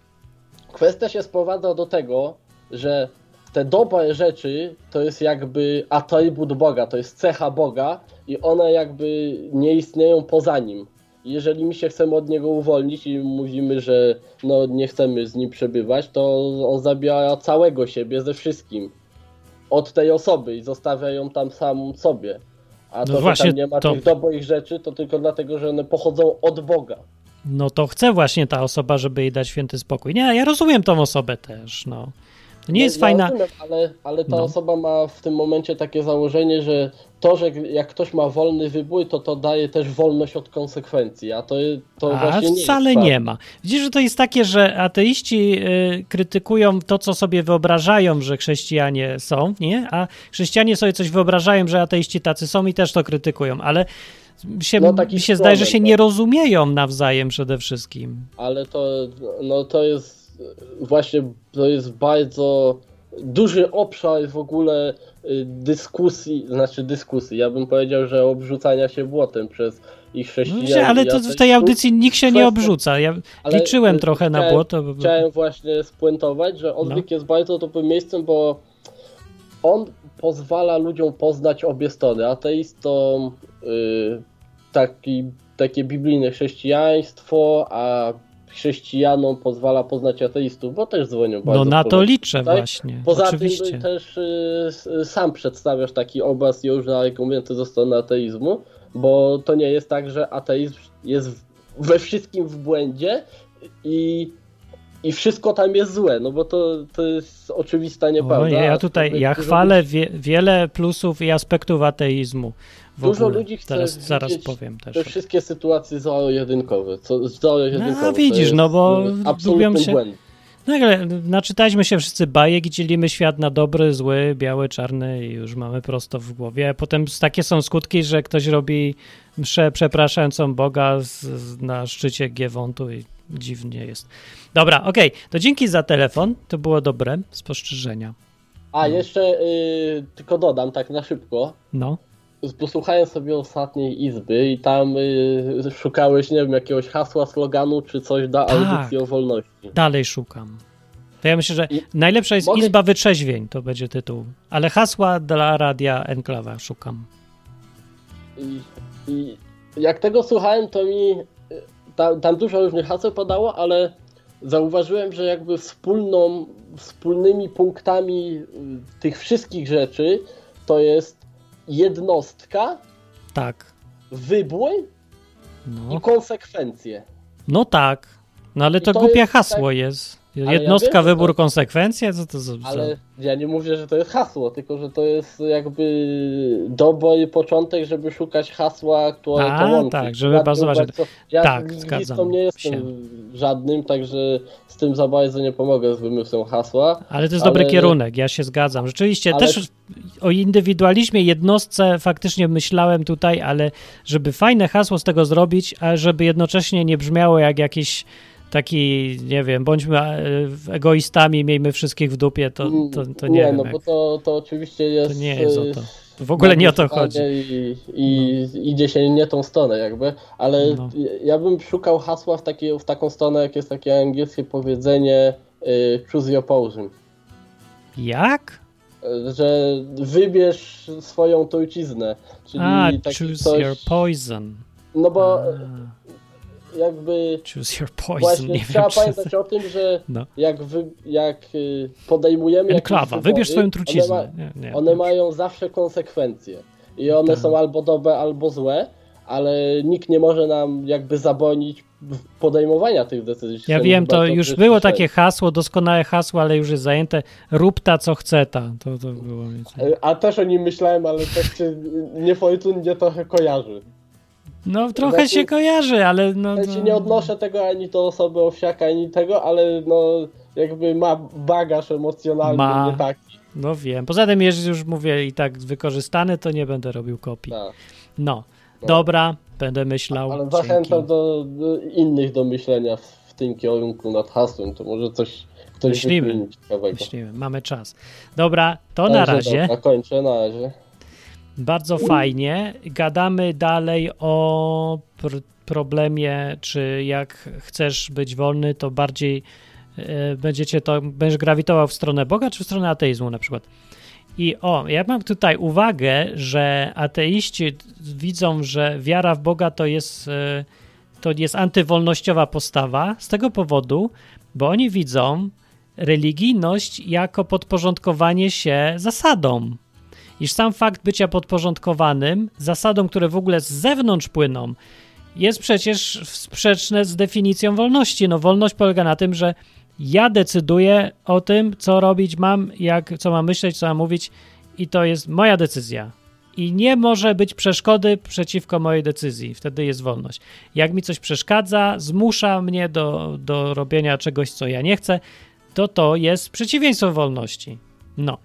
kwestia się sprowadza do tego, że te dobre rzeczy to jest jakby atrybut Boga, to jest cecha Boga i one jakby nie istnieją poza nim. Jeżeli my się chcemy od niego uwolnić i mówimy, że no nie chcemy z nim przebywać, to on zabiera całego siebie ze wszystkim od tej osoby i zostawia ją tam samą sobie. A No to, że właśnie tam nie ma to- tych dobrych rzeczy, to tylko dlatego, że one pochodzą od Boga. no to chce właśnie ta osoba, żeby jej dać święty spokój. Nie, ja rozumiem tą osobę też, no. To nie No, jest fajna... Rozumiem, ale, ale ta No. osoba ma w tym momencie takie założenie, że to, że jak ktoś ma wolny wybór, to to daje też wolność od konsekwencji, a to, to A właśnie nie wcale jest nie ma. Widzisz, że to jest takie, że ateiści y, krytykują to, co sobie wyobrażają, że chrześcijanie są, nie? A chrześcijanie sobie coś wyobrażają, że ateiści tacy są i też to krytykują, ale się, No, mi się zdaje, że się problem, nie tak. rozumieją nawzajem przede wszystkim. Ale to, no, to jest właśnie, to jest bardzo duży obszar w ogóle y, dyskusji, znaczy dyskusji, ja bym powiedział, że obrzucania się błotem przez ich No, chrześcijan. ale to w tej audycji nikt się nie obrzuca. Ja Ale, liczyłem y, trochę na błoto. bo- Chciałem właśnie spuentować, że odwyk jest bardzo dobrym miejscem, bo on pozwala ludziom poznać obie strony. Ateistom y, taki, takie biblijne chrześcijaństwo, a chrześcijanom pozwala poznać ateistów, bo też dzwonią bardzo No na to liczę Tak? właśnie. Poza Oczywiście. tym też y, s- sam przedstawiasz taki obraz już na argumenty ze strony ateizmu, bo to nie jest tak, że ateizm jest we wszystkim w błędzie i, i wszystko tam jest złe, no bo to, to jest oczywista nieprawda. O, ja tutaj, ja chwalę wie, wiele plusów i aspektów ateizmu. Dużo ogóle. ludzi chce zaraz widzieć powiem też. Te wszystkie sytuacje zero-jedynkowe. Co, zero-jedynkowe No, widzisz, no bo lubią się- błęd. No ale naczytaliśmy się wszyscy bajek i dzielimy świat na dobry, zły, biały, czarny i już mamy prosto w głowie. A potem takie są skutki, że ktoś robi mszę przepraszającą Boga z, z, na szczycie Giewontu i dziwnie jest. Dobra, okej, to dzięki za telefon, to było dobre spostrzeżenia. A jeszcze y, tylko dodam tak na szybko, No, posłuchałem sobie ostatniej izby i tam y, szukałeś, nie wiem, jakiegoś hasła, sloganu czy coś dla Tak. audycji o wolności. Dalej szukam. To ja myślę, że I- najlepsza jest mogę- Izba Wytrzeźwień, to będzie tytuł. Ale hasła dla radia Enklawa szukam. I, I jak tego słuchałem, to mi y, tam, tam dużo różnych haseł padało, ale zauważyłem, że jakby wspólną, wspólnymi punktami y, tych wszystkich rzeczy to jest jednostka, Tak. wybór No, i konsekwencje. no tak. No ale I to to głupie jest hasło tak- jest. Ja Jednostka, wiem, że wybór, to- konsekwencje? Co to za... Ale ja nie mówię, że to jest hasło, tylko że to jest jakby dobry początek, żeby szukać hasła, które A, to łączy. tak, żeby Ja bazować bardzo- Ja tak, zgadzam nie jestem się. żadnym, także z tym za bardzo nie pomogę z wymysłem hasła. Ale to jest ale- dobry kierunek, ja się zgadzam. Rzeczywiście Ale- też o indywidualizmie, jednostce faktycznie myślałem tutaj, ale żeby fajne hasło z tego zrobić, a żeby jednocześnie nie brzmiało jak jakiś taki, nie wiem, bądźmy e, egoistami, miejmy wszystkich w dupie, to, to, to nie, nie wiem. no jak, bo to, to oczywiście jest... to nie jest o to. W ogóle nie o to chodzi. I, i idzie się nie tą stronę jakby, ale No. ja bym szukał hasła w, takie, w taką stronę, jak jest takie angielskie powiedzenie y, choose your poison. Jak? Że wybierz swoją truciznę. Czyli A, taki choose coś, your poison. No bo A, jakby choose your poison, właśnie nie trzeba wiem, czy... pamiętać o tym, że No. jak, wy, jak y, podejmujemy Enklawa, wybory, wybierz swoją one, truciznę. ma, Nie, nie, one mają zawsze konsekwencje. I one Tak. są albo dobre, albo złe, ale nikt nie może nam jakby zabronić podejmowania tych decyzji. Ja wiem, to już było takie hasło, doskonałe hasło, ale już jest zajęte. Rób ta, co chce ta. To, to było więcej. A też o nim myślałem, ale też się niefortunnie trochę kojarzy. No trochę Znaczy- się kojarzy, ale no... Ja no się nie odnoszę tego ani do osoby owsiaka, ani tego, ale no jakby ma bagaż emocjonalny Ma. nie taki. No wiem. Poza tym, jeżeli już mówię i tak wykorzystany, to nie będę robił kopii. Tak. No. No. Dobra, będę myślał. Ale Dzięki. zachęcam do, do innych do myślenia w, w tym kierunku nad hasłem, to może coś ktoś Myślimy. Myślimy, mamy czas. Dobra, to na Także razie. Dobra, kończę, na razie. Bardzo fajnie. Gadamy dalej o pr- problemie, czy jak chcesz być wolny, to bardziej e, będziecie to, będziesz grawitował w stronę Boga, czy w stronę ateizmu na przykład. I o, ja mam tutaj uwagę, że ateiści widzą, że wiara w Boga to jest, e, to jest antywolnościowa postawa z tego powodu, bo oni widzą religijność jako podporządkowanie się zasadom iż sam fakt bycia podporządkowanym zasadom, które w ogóle z zewnątrz płyną, jest przecież sprzeczne z definicją wolności. No, wolność polega na tym, że ja decyduję o tym, co robić mam, jak, co mam myśleć, co mam mówić, i to jest moja decyzja. I nie może być przeszkody przeciwko mojej decyzji. Wtedy jest wolność. Jak mi coś przeszkadza, zmusza mnie do, do robienia czegoś, co ja nie chcę, to to jest przeciwieństwo wolności. No.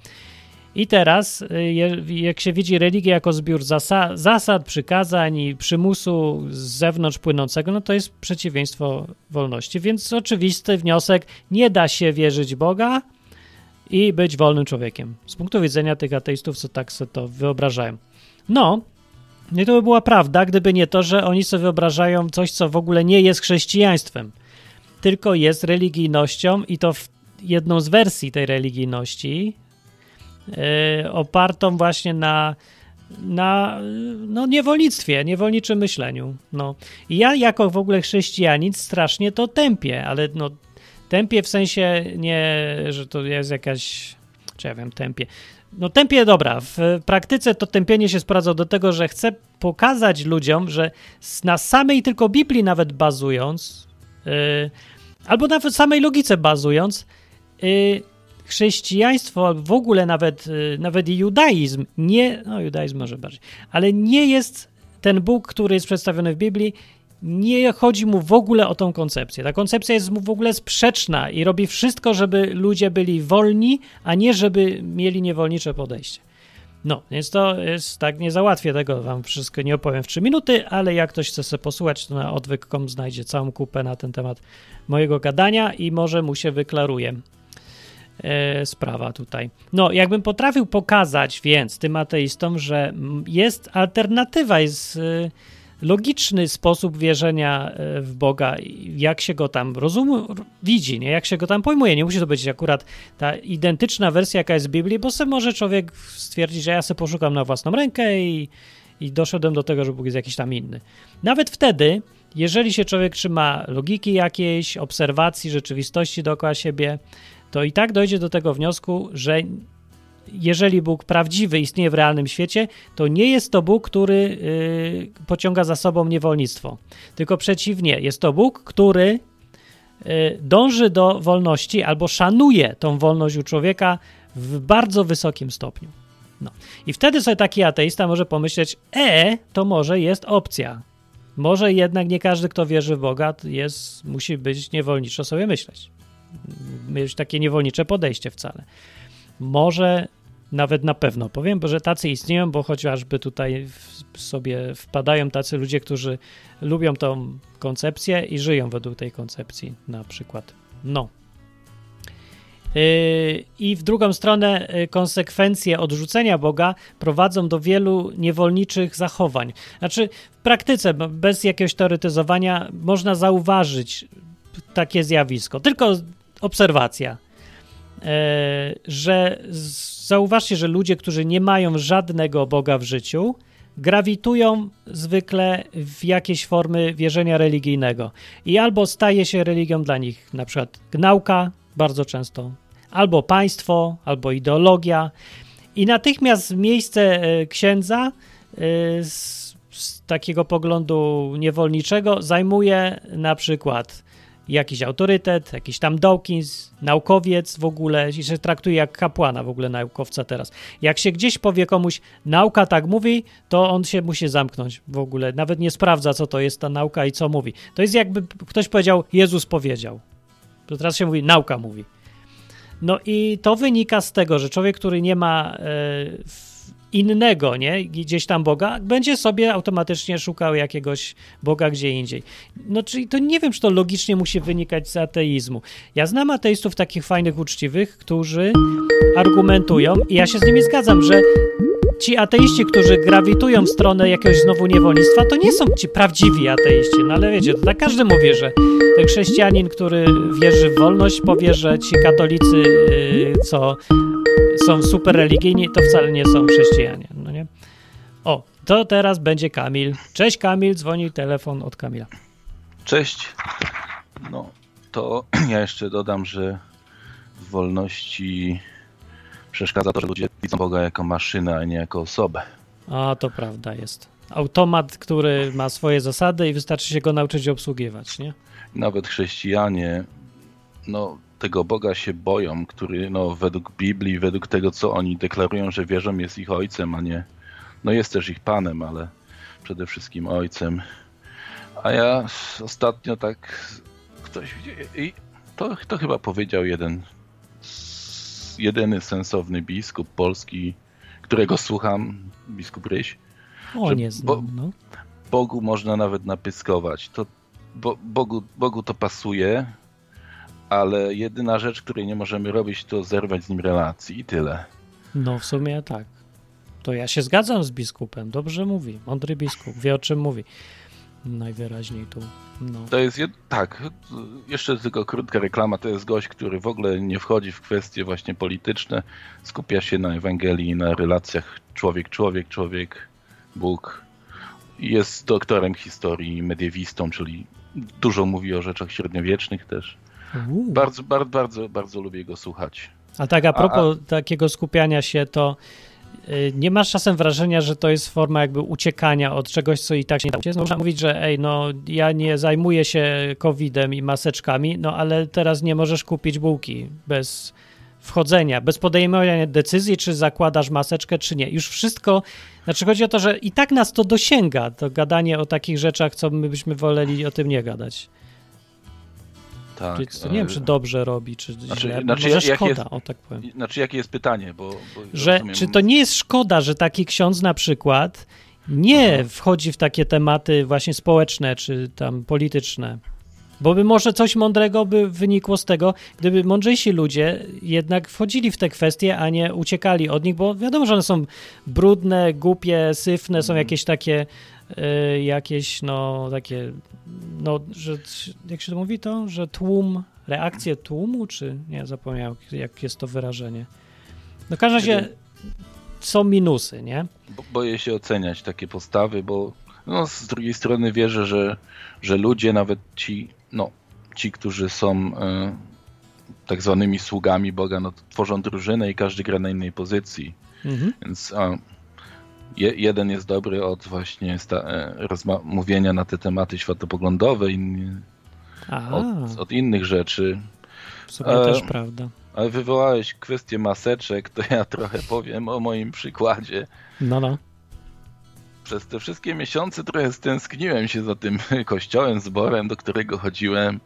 I teraz, y, jak się widzi religię jako zbiór zasa- zasad, przykazań i przymusu z zewnątrz płynącego, no to jest przeciwieństwo wolności. Więc oczywisty wniosek, nie da się wierzyć Boga i być wolnym człowiekiem. Z punktu widzenia tych ateistów, co tak sobie to wyobrażają. No, i to by była prawda, gdyby nie to, że oni sobie wyobrażają coś, co w ogóle nie jest chrześcijaństwem, tylko jest religijnością i to w jedną z wersji tej religijności, opartą właśnie na, na no, niewolnictwie, niewolniczym myśleniu. No. I ja jako w ogóle chrześcijanin strasznie to tępię, ale no, tępię w sensie nie, że to jest jakaś, czy ja wiem, tępię. No tępię, dobra, w praktyce to tępienie się sprawdza do tego, że chcę pokazać ludziom, że na samej tylko Biblii nawet bazując, yy, albo nawet samej logice bazując, yy, chrześcijaństwo, w ogóle nawet, y, nawet i judaizm, nie, no judaizm może bardziej, ale nie jest ten Bóg, który jest przedstawiony w Biblii, nie chodzi mu w ogóle o tą koncepcję. Ta koncepcja jest mu w ogóle sprzeczna i robi wszystko, żeby ludzie byli wolni, a nie żeby mieli niewolnicze podejście. No, więc to jest tak, nie załatwię tego, wam wszystko nie opowiem w 3 minuty, ale jak ktoś chce sobie posłuchać, to na odwyk.com znajdzie całą kupę na ten temat mojego gadania i może mu się wyklaruje. E, sprawa tutaj. No, jakbym potrafił pokazać więc tym ateistom, że jest alternatywa, jest e, logiczny sposób wierzenia e, w Boga, jak się go tam rozumie, widzi, nie? jak się go tam pojmuje. Nie musi to być akurat ta identyczna wersja, jaka jest w Biblii, bo sobie może człowiek stwierdzić, że ja sobie poszukam na własną rękę i, i doszedłem do tego, że Bóg jest jakiś tam inny. Nawet wtedy, jeżeli się człowiek trzyma logiki jakiejś, obserwacji rzeczywistości dookoła siebie, to i tak dojdzie do tego wniosku, że jeżeli Bóg prawdziwy istnieje w realnym świecie, to nie jest to Bóg, który y, pociąga za sobą niewolnictwo. Tylko przeciwnie, jest to Bóg, który y, dąży do wolności albo szanuje tą wolność u człowieka w bardzo wysokim stopniu. No. I wtedy sobie taki ateista może pomyśleć, e, to może jest opcja. Może jednak nie każdy, kto wierzy w Boga, jest, musi być niewolniczo sobie myśleć. Mieć takie niewolnicze podejście wcale. Może nawet na pewno powiem, bo że tacy istnieją, bo chociażby tutaj sobie wpadają tacy ludzie, którzy lubią tą koncepcję i żyją według tej koncepcji, na przykład. No. Yy, I w drugą stronę yy, konsekwencje odrzucenia Boga prowadzą do wielu niewolniczych zachowań. Znaczy, w praktyce, bez jakiegoś teoretyzowania, można zauważyć takie zjawisko. Tylko obserwacja, yy, że zauważcie, że ludzie, którzy nie mają żadnego Boga w życiu, grawitują zwykle w jakieś formy wierzenia religijnego. I albo staje się religią dla nich na przykład nauka, bardzo często, albo państwo, albo ideologia. I natychmiast miejsce e, księdza e, z, z takiego poglądu niewolniczego zajmuje na przykład jakiś autorytet, jakiś tam Dawkins, naukowiec w ogóle, i się traktuje jak kapłana w ogóle naukowca teraz. Jak się gdzieś powie komuś, nauka tak mówi, to on się musi zamknąć w ogóle. Nawet nie sprawdza, co to jest ta nauka i co mówi. To jest jakby ktoś powiedział, Jezus powiedział. To teraz się mówi, nauka mówi. No i to wynika z tego, że człowiek, który nie ma e, innego, nie, gdzieś tam Boga, będzie sobie automatycznie szukał jakiegoś Boga gdzie indziej. No czyli to nie wiem, czy to logicznie musi wynikać z ateizmu. Ja znam ateistów takich fajnych, uczciwych, którzy argumentują i ja się z nimi zgadzam, że ci ateiści, którzy grawitują w stronę jakiegoś znowu niewolnictwa, to nie są ci prawdziwi ateiści. No ale wiecie, to tak każdy mówi, że ten chrześcijanin, który wierzy w wolność, powie, że ci katolicy, yy, co są super religijni, to wcale nie są chrześcijanie. No nie? O, to teraz będzie Kamil. Cześć Kamil, dzwoni telefon od Kamila. Cześć. No, to ja jeszcze dodam, że w wolności przeszkadza to, że ludzie widzą Boga jako maszynę, a nie jako osobę. A, to prawda jest. Automat, który ma swoje zasady i wystarczy się go nauczyć obsługiwać, nie? Nawet chrześcijanie, no, tego Boga się boją, który no, według Biblii, według tego, co oni deklarują, że wierzą, jest ich ojcem, a nie, no jest też ich panem, ale przede wszystkim ojcem. A ja ostatnio tak ktoś i to, to chyba powiedział jeden jedyny sensowny biskup polski, którego słucham, biskup Ryś. O, nie znam, bo, no. Bogu można nawet napyskować. To, bo, Bogu, Bogu to pasuje, ale jedyna rzecz, której nie możemy robić, to zerwać z nim relacji i tyle. No w sumie tak. To ja się zgadzam z biskupem. Dobrze mówi. Mądry biskup. Wie o czym mówi. Najwyraźniej tu. No. To jest, tak, jeszcze tylko krótka reklama, to jest gość, który w ogóle nie wchodzi w kwestie właśnie polityczne, skupia się na Ewangelii, na relacjach człowiek-człowiek, człowiek, Bóg. Jest doktorem historii, mediewistą, czyli dużo mówi o rzeczach średniowiecznych też. Bardzo, bardzo, bardzo, bardzo lubię go słuchać. A tak a propos a, a... takiego skupiania się, to y, nie masz czasem wrażenia, że to jest forma jakby uciekania od czegoś, co i tak się nie da Można mówić, że ej, no ja nie zajmuję się COVID-em i maseczkami, no ale teraz nie możesz kupić bułki bez wchodzenia, bez podejmowania decyzji, czy zakładasz maseczkę, czy nie. Już wszystko, znaczy chodzi o to, że i tak nas to dosięga, to gadanie o takich rzeczach, co my byśmy woleli o tym nie gadać. Tak. Czy, nie wiem, czy dobrze robi, czy znaczy, źle. Znaczy, Może szkoda, jest, o tak powiem. Znaczy, jakie jest pytanie? Bo, bo że, rozumiem... Czy to nie jest szkoda, że taki ksiądz na przykład nie Aha. wchodzi w takie tematy właśnie społeczne, czy tam polityczne? Bo by może coś mądrego by wynikło z tego, gdyby mądrzejsi ludzie jednak wchodzili w te kwestie, a nie uciekali od nich, bo wiadomo, że one są brudne, głupie, syfne, są jakieś takie jakieś, no, takie, no, że, jak się to mówi to, że tłum, reakcje tłumu, czy, nie, zapomniałem, jak jest to wyrażenie. No w każdym razie są minusy, nie? Bo- Boję się oceniać takie postawy, bo no, z drugiej strony wierzę, że, że ludzie, nawet ci, no, ci, którzy są e, tak zwanymi sługami Boga, no, tworzą drużynę i każdy gra na innej pozycji. Mhm. Więc a, je, jeden jest dobry od właśnie e, rozma- mówienia na te tematy światopoglądowe, inny od, od innych rzeczy. w sumie e, też prawda. Ale wywołałeś kwestię maseczek, to ja trochę powiem o moim przykładzie. No, no. Przez te wszystkie miesiące trochę stęskniłem się za tym kościołem, zborem, do którego chodziłem.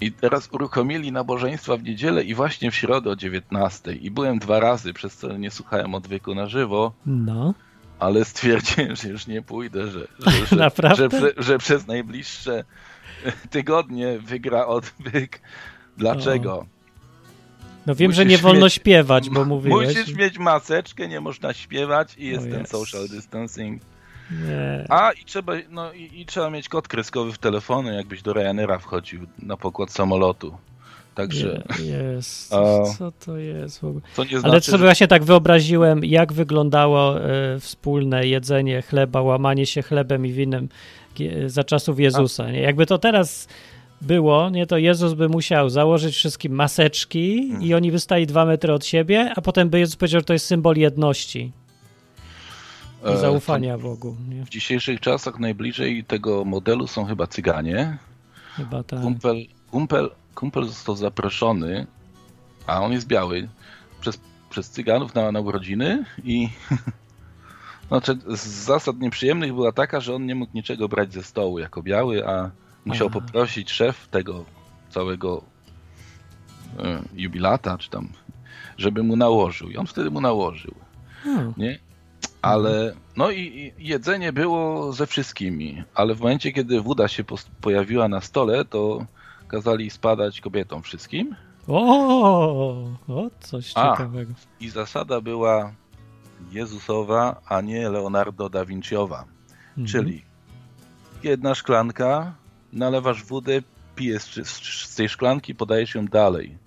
I teraz uruchomili nabożeństwa w niedzielę i właśnie w środę o 19. I byłem dwa razy, przez co nie słuchałem odwyku na żywo, No. ale stwierdziłem, że już nie pójdę, że, że, że, Naprawdę? że, że przez najbliższe tygodnie wygra odwyk. Dlaczego? No wiem, że Musisz nie wolno mieć- śpiewać, bo mówiłeś. Musisz mieć maseczkę, nie można śpiewać i jest O ten jest. social distancing. Nie. A i trzeba, no, i, i trzeba mieć kod kreskowy w telefonie, jakbyś do Ryanaira wchodził na pokład samolotu. Także Je- Jest. A- Co to jest w ogóle? nie Ale znaczy, sobie właśnie tak wyobraziłem, jak wyglądało e, wspólne jedzenie chleba, łamanie się chlebem i winem gie- za czasów Jezusa. Nie? Jakby to teraz było, nie, to Jezus by musiał założyć wszystkim maseczki Hmm. i oni by stali dwa metry od siebie, a potem by Jezus powiedział, że to jest symbol jedności że, i e, zaufania Bogu. Nie? W dzisiejszych czasach najbliżej tego modelu są chyba Cyganie. Chyba tak. Kumpel, kumpel, kumpel został zaproszony, a on jest biały, przez, przez Cyganów na, na urodziny i znaczy, z zasad nieprzyjemnych była taka, że on nie mógł niczego brać ze stołu jako biały, a musiał Aha. poprosić szef tego całego e, jubilata, czy tam, żeby mu nałożył. I on wtedy mu nałożył, Hmm. nie? Ale, no i, jedzenie było ze wszystkimi, ale w momencie, kiedy woda się pojawiła na stole, to kazali spadać kobietom wszystkim O, o, coś A. ciekawego. i zasada była Jezusowa, a nie Leonardo da Vinciowa. Mhm. Czyli jedna szklanka, nalewasz wodę, pijesz z, tej szklanki, podajesz ją dalej.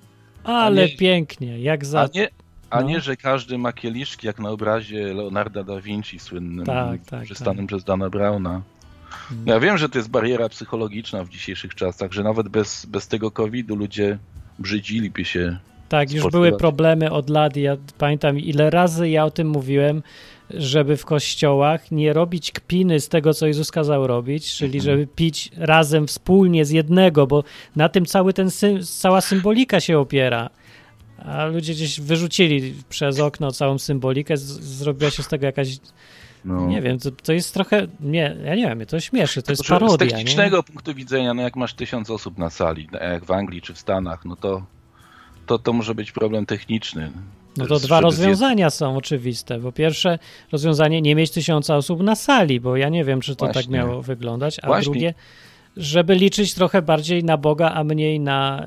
Ale a nie- pięknie, jak za... A nie, a no. nie, że każdy ma kieliszki, jak na obrazie Leonarda da Vinci słynnym, Tak, tak, przystanym tak. przez Dana Browna. Mm. Ja wiem, że to jest bariera psychologiczna w dzisiejszych czasach, że nawet bez, bez tego COVID-u ludzie brzydziliby się. Tak, już były problemy od lat. Ja pamiętam, ile razy ja o tym mówiłem, żeby w kościołach nie robić kpiny z tego, co Jezus kazał robić, czyli Mhm. żeby pić razem, wspólnie z jednego, bo na tym cały ten cała symbolika się opiera. A ludzie gdzieś wyrzucili przez okno całą symbolikę, z, zrobiła się z tego jakaś, No. nie wiem, to, to jest trochę, nie, ja nie wiem, mnie to śmieszy, to jest że parodia, Z nie? technicznego punktu widzenia, no jak masz tysiąc osób na sali, no jak w Anglii czy w Stanach, no to to, to może być problem techniczny. No to dwa rozwiązania są oczywiste. Po pierwsze, rozwiązanie nie mieć tysiąca osób na sali, bo ja nie wiem, czy to tak Właśnie. miało wyglądać. A Właśnie. drugie, żeby liczyć trochę bardziej na Boga, a mniej na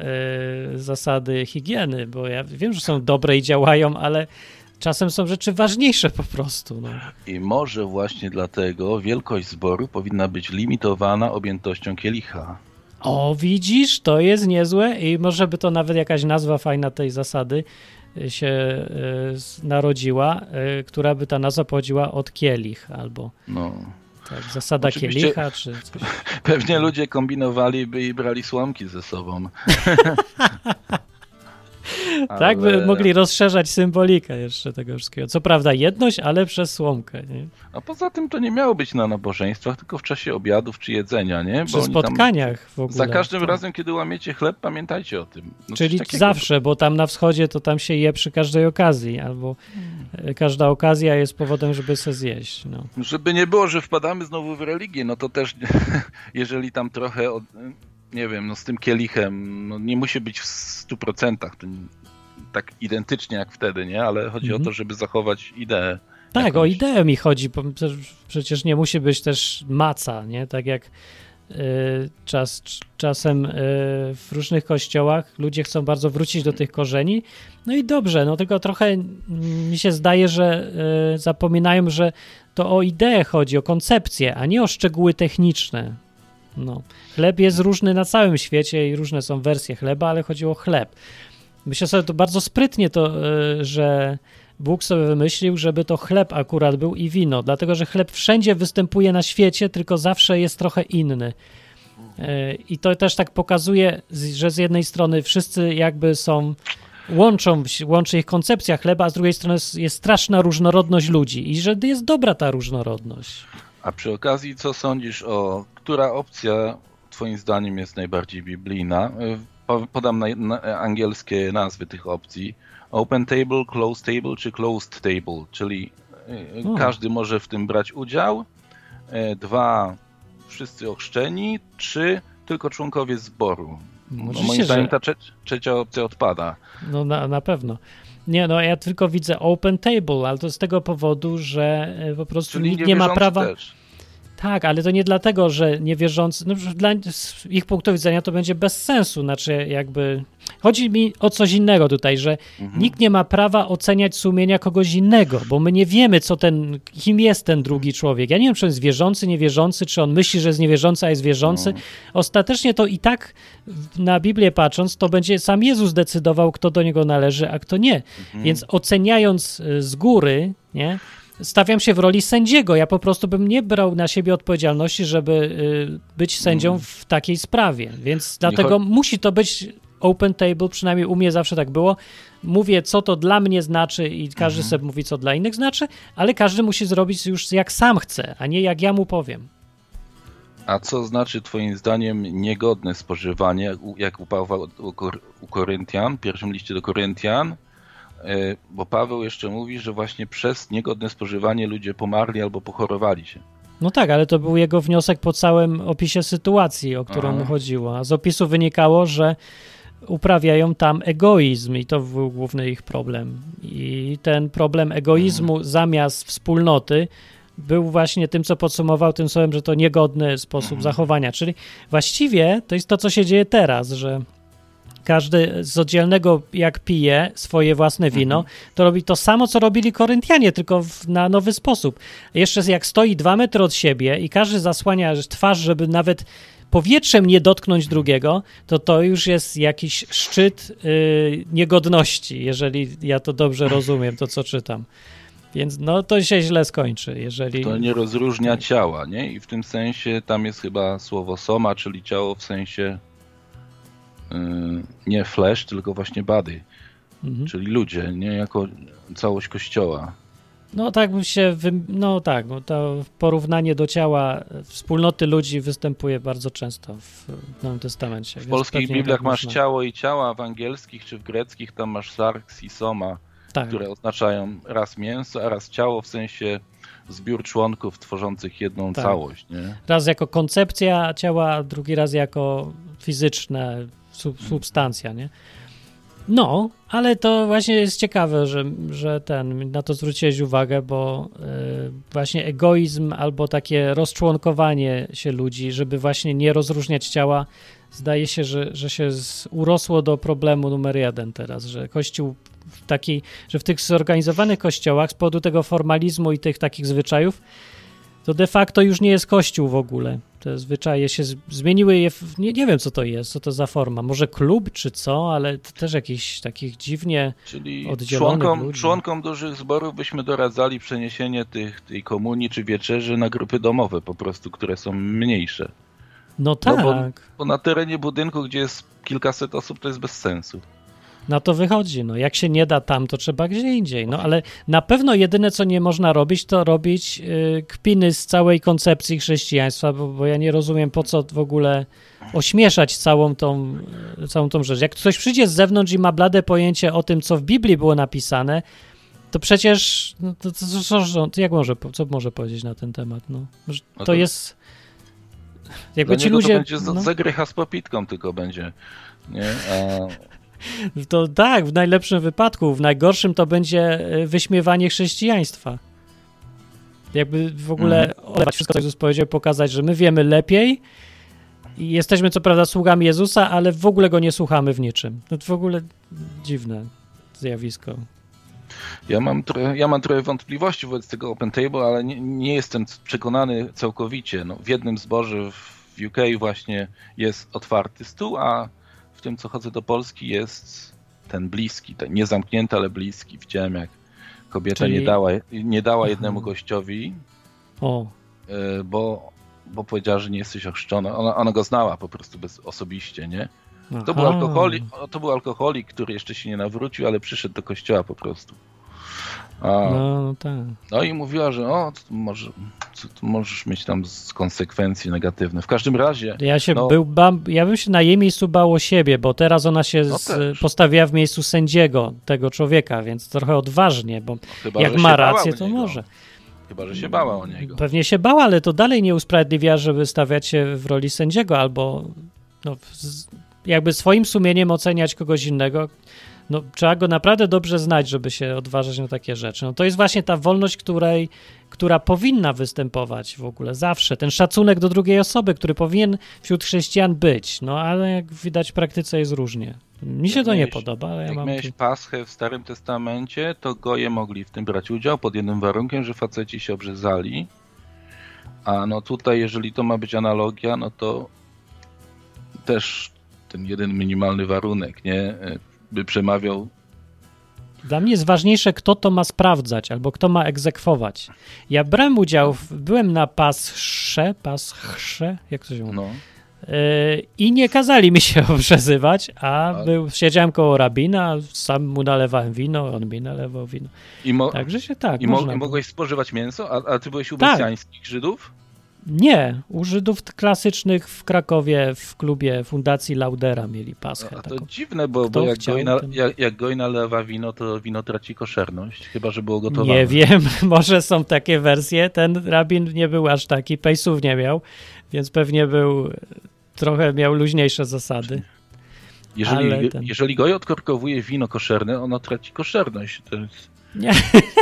y, zasady higieny, bo ja wiem, że są dobre i działają, ale czasem są rzeczy ważniejsze po prostu. No. I może właśnie dlatego wielkość zboru powinna być limitowana objętością kielicha. O, widzisz, to jest niezłe i może by to nawet jakaś nazwa fajna tej zasady y, się y, narodziła, y, która by ta nazwa pochodziła od kielich albo No. Tak, zasada Oczywiście- kielicha, czy coś. Pewnie ludzie kombinowaliby i brali słomki ze sobą. Tak, by mogli rozszerzać symbolikę jeszcze tego wszystkiego. Co prawda jedność, ale przez słomkę, nie? A poza tym to nie miało być na nabożeństwach, tylko w czasie obiadów czy jedzenia, nie? Przy oni tam- spotkaniach w ogóle. Za każdym Tak. razem, kiedy łamiecie chleb, pamiętajcie o tym. No Czyli zawsze, bo tam na wschodzie to tam się je przy każdej okazji, albo e, każda okazja jest powodem, żeby se zjeść. No. Żeby nie było, że wpadamy znowu w religię, no to też, jeżeli tam trochę, od, nie wiem, no z tym kielichem, no nie musi być w 100%, to nie- tak identycznie jak wtedy, nie? Ale chodzi Mhm. o to, żeby zachować ideę. Tak, jakąś. o ideę mi chodzi, bo przecież- nie musi być też maca, nie? Tak jak y, czas, czasem y, w różnych kościołach ludzie chcą bardzo wrócić do tych korzeni. No i dobrze, no tylko trochę mi się zdaje, że y, zapominają, że to o ideę chodzi, o koncepcję, a nie o szczegóły techniczne. No. Chleb jest różny na całym świecie i różne są wersje chleba, ale chodzi o chleb. Myślę sobie to bardzo sprytnie to, y, że Bóg sobie wymyślił, żeby to chleb akurat był i wino, dlatego że chleb wszędzie występuje na świecie, tylko zawsze jest trochę inny. Y, I to też tak pokazuje, że z jednej strony wszyscy jakby są, łączą, łączy ich koncepcja chleba, a z drugiej strony jest straszna różnorodność ludzi i że jest dobra ta różnorodność. A przy okazji, co sądzisz o, która opcja twoim zdaniem jest najbardziej biblijna? Po- Podam na, na, angielskie nazwy tych opcji. Open table, closed table czy closed table, czyli y, O. każdy może w tym brać udział. Y, Dwa, wszyscy ochrzczeni. Trzy, tylko członkowie zboru. No, moim zdaniem że- ta trze- trzecia opcja odpada. No na, na pewno. Nie, no ja tylko widzę open table, ale to z tego powodu, że e, po prostu Czyli nikt nie ma prawa. Też. Tak, ale to nie dlatego, że niewierzący. No, dla z ich punktu widzenia to będzie bez sensu. Znaczy, jakby. Chodzi mi o coś innego tutaj, że Mhm. nikt nie ma prawa oceniać sumienia kogoś innego, bo my nie wiemy, co ten, kim jest ten drugi człowiek. Ja nie wiem, czy on jest wierzący, niewierzący, czy on myśli, że jest niewierzący, a jest wierzący. No. Ostatecznie to i tak na Biblię patrząc, to będzie sam Jezus decydował, kto do niego należy, a kto nie. Mhm. Więc oceniając y, z góry, nie, stawiam się w roli sędziego. Ja po prostu bym nie brał na siebie odpowiedzialności, żeby y, być sędzią w takiej sprawie. Więc dlatego musi to być open table, przynajmniej u mnie zawsze tak było. Mówię, co to dla mnie znaczy i każdy Mhm. sobie mówi, co dla innych znaczy, ale każdy musi zrobić już jak sam chce, a nie jak ja mu powiem. A co znaczy Twoim zdaniem niegodne spożywanie, jak u- jak u Pawła u, u Koryntian, w pierwszym liście do Koryntian? E, Bo Paweł jeszcze mówi, że właśnie przez niegodne spożywanie ludzie pomarli albo pochorowali się. No tak, ale to był jego wniosek po całym opisie sytuacji, o którą Aha. mu chodziło. A z opisu wynikało, że uprawiają tam egoizm i to był główny ich problem. I ten problem egoizmu zamiast wspólnoty był właśnie tym, co podsumował tym słowem, że to niegodny sposób Mhm. zachowania. Czyli właściwie to jest to, co się dzieje teraz, że każdy z oddzielnego, jak pije swoje własne wino, to robi to samo, co robili Koryntianie, tylko w, na nowy sposób. Jeszcze jak stoi dwa metry od siebie i każdy zasłania twarz, żeby nawet powietrzem nie dotknąć drugiego, to to już jest jakiś szczyt y, niegodności, jeżeli ja to dobrze rozumiem, to co czytam. Więc no to się źle skończy, jeżeli... To nie rozróżnia ciała, nie? I w tym sensie tam jest chyba słowo soma, czyli ciało w sensie yy, nie flesh, tylko właśnie body, Mhm. czyli ludzie, nie jako całość kościoła. No tak by się, wy... no tak, bo to porównanie do ciała wspólnoty ludzi występuje bardzo często w Nowym Testamencie. W polskich Bibliach tak masz można. ciało i ciała, w angielskich czy w greckich tam masz sarx i soma, tak. które oznaczają raz mięso, a raz ciało, w sensie zbiór członków tworzących jedną Tak. całość, nie? Raz jako koncepcja ciała, a drugi raz jako fizyczna sub, substancja, nie? No, ale to właśnie jest ciekawe, że, że ten, na to zwróciłeś uwagę, bo y, właśnie egoizm albo takie rozczłonkowanie się ludzi, żeby właśnie nie rozróżniać ciała, zdaje się, że, że się z, urosło do problemu numer jeden teraz, że Kościół w takiej, że w tych zorganizowanych kościołach z powodu tego formalizmu i tych takich zwyczajów to de facto już nie jest kościół w ogóle. Te zwyczaje się zmieniły, je w, nie, nie wiem co to jest, co to za forma. Może klub czy co, ale to też jakichś takich dziwnie. Czyli Oddzielonych członkom, ludzi. członkom dużych zborów byśmy doradzali przeniesienie tych, tej komunii czy wieczerzy na grupy domowe po prostu, które są mniejsze. No tak, No bo- Bo na terenie budynku, gdzie jest kilkaset osób, to jest bez sensu. Na to wychodzi. No, jak się nie da tam, to trzeba gdzie indziej. No ale na pewno jedyne, co nie można robić, to robić y, kpiny z całej koncepcji chrześcijaństwa, bo, bo ja nie rozumiem, po co w ogóle ośmieszać całą tą, y, całą tą rzecz. Jak ktoś przyjdzie z zewnątrz i ma blade pojęcie o tym, co w Biblii było napisane, to przecież, no, to, to, to, to, jak może, co może powiedzieć na ten temat? No, No to, to- jest... Jakby ci ludzie... to będzie no. zagrycha z popitką tylko będzie. Nie? A, To tak, w najlepszym wypadku. W najgorszym to będzie e, wyśmiewanie chrześcijaństwa. Jakby w ogóle olewać wszystko, co Jezus powiedział, pokazać, że my wiemy lepiej, I jesteśmy co prawda sługami Jezusa, ale w ogóle go nie słuchamy w niczym. No to w ogóle dziwne zjawisko. Ja mam, trochę, ja mam trochę wątpliwości wobec tego Open Table, ale nie, nie jestem przekonany całkowicie. No, w jednym zborze w UK właśnie jest otwarty stół, a tym, co chodzę do Polski, jest ten bliski, ten niezamknięty, ale bliski. Widziałem, jak kobieta Czyli- nie dała, nie dała Aha. jednemu gościowi, O, y, bo, bo powiedziała, że nie jesteś ochrzczony. Ona, ona go znała po prostu bez, osobiście, nie? To był, alkoholik, to był alkoholik, który jeszcze się nie nawrócił, ale przyszedł do kościoła po prostu. No, no tak. no i mówiła, że o, to może, możesz mieć tam z konsekwencje negatywne. W każdym razie, Ja się No. był, bam, ja bym się na jej miejscu bał o siebie, bo teraz ona się No z, postawiła w miejscu sędziego tego człowieka, więc trochę odważnie, bo chyba, jak ma rację, to niego. może. Chyba, że się bała o niego. Pewnie się bała, ale to dalej nie usprawiedliwia, żeby stawiać się w roli sędziego albo no, jakby swoim sumieniem oceniać kogoś innego. No, trzeba go naprawdę dobrze znać, żeby się odważać na takie rzeczy. No, to jest właśnie ta wolność, której, która powinna występować w ogóle zawsze. Ten szacunek do drugiej osoby, który powinien wśród chrześcijan być. No ale jak widać w praktyce jest różnie. Mi się Jak to nie miałeś- podoba, ale ja Jak mam... miałeś tu- Paschę w Starym Testamencie, to goje mogli w tym brać udział pod jednym warunkiem, że faceci się obrzezali. A no tutaj, jeżeli to ma być analogia, no to też ten jeden minimalny warunek, nie? By przemawiał Dla mnie jest ważniejsze, kto to ma sprawdzać albo kto ma egzekwować. Ja brałem udział, w, byłem na pasrze, pasrze, jak to się mówi, no, yy, i nie kazali mi się obrzezywać, a Ale- był, siedziałem koło rabina, sam mu nalewałem wino, on mi nalewał wino. i, mo- Także się tak, i, mo- i mogłeś spożywać mięso, a, a ty byłeś u Tak. Żydów? Nie, u Żydów klasycznych w Krakowie w klubie Fundacji Laudera mieli paschę A to taką. dziwne, bo, bo jak, chciał, goj na, ten- jak, jak goj nalewa wino, to wino traci koszerność, chyba że było gotowane. Nie wiem, może są takie wersje. Ten rabin nie był aż taki, pejsów nie miał, więc pewnie był, trochę miał luźniejsze zasady. Jeżeli, ten- jeżeli goj odkorkowuje wino koszerne, ono traci koszerność. To jest... Nie,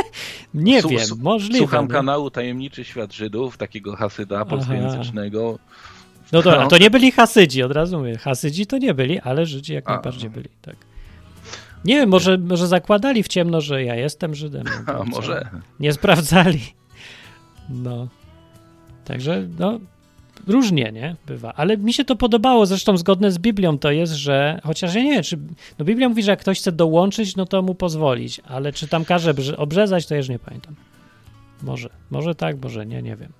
nie wiem, su- możliwe. Słucham no. kanału Tajemniczy Świat Żydów, takiego hasyda polskojęzycznego. No dobra, No. to nie byli Hasydzi, od razu mówię. Hasydzi to nie byli, ale Żydzi jak najbardziej byli, tak. Nie wiem, może, może zakładali w ciemno, że ja jestem Żydem. A może? Nie sprawdzali. No. Także, no, różnie, nie? Bywa. Ale mi się to podobało, zresztą zgodne z Biblią to jest, że, chociaż ja nie wiem, czy, no Biblia mówi, że jak ktoś chce dołączyć, no to mu pozwolić, ale czy tam każe brze- obrzezać, to ja już nie pamiętam. Może, może tak, może nie, nie wiem.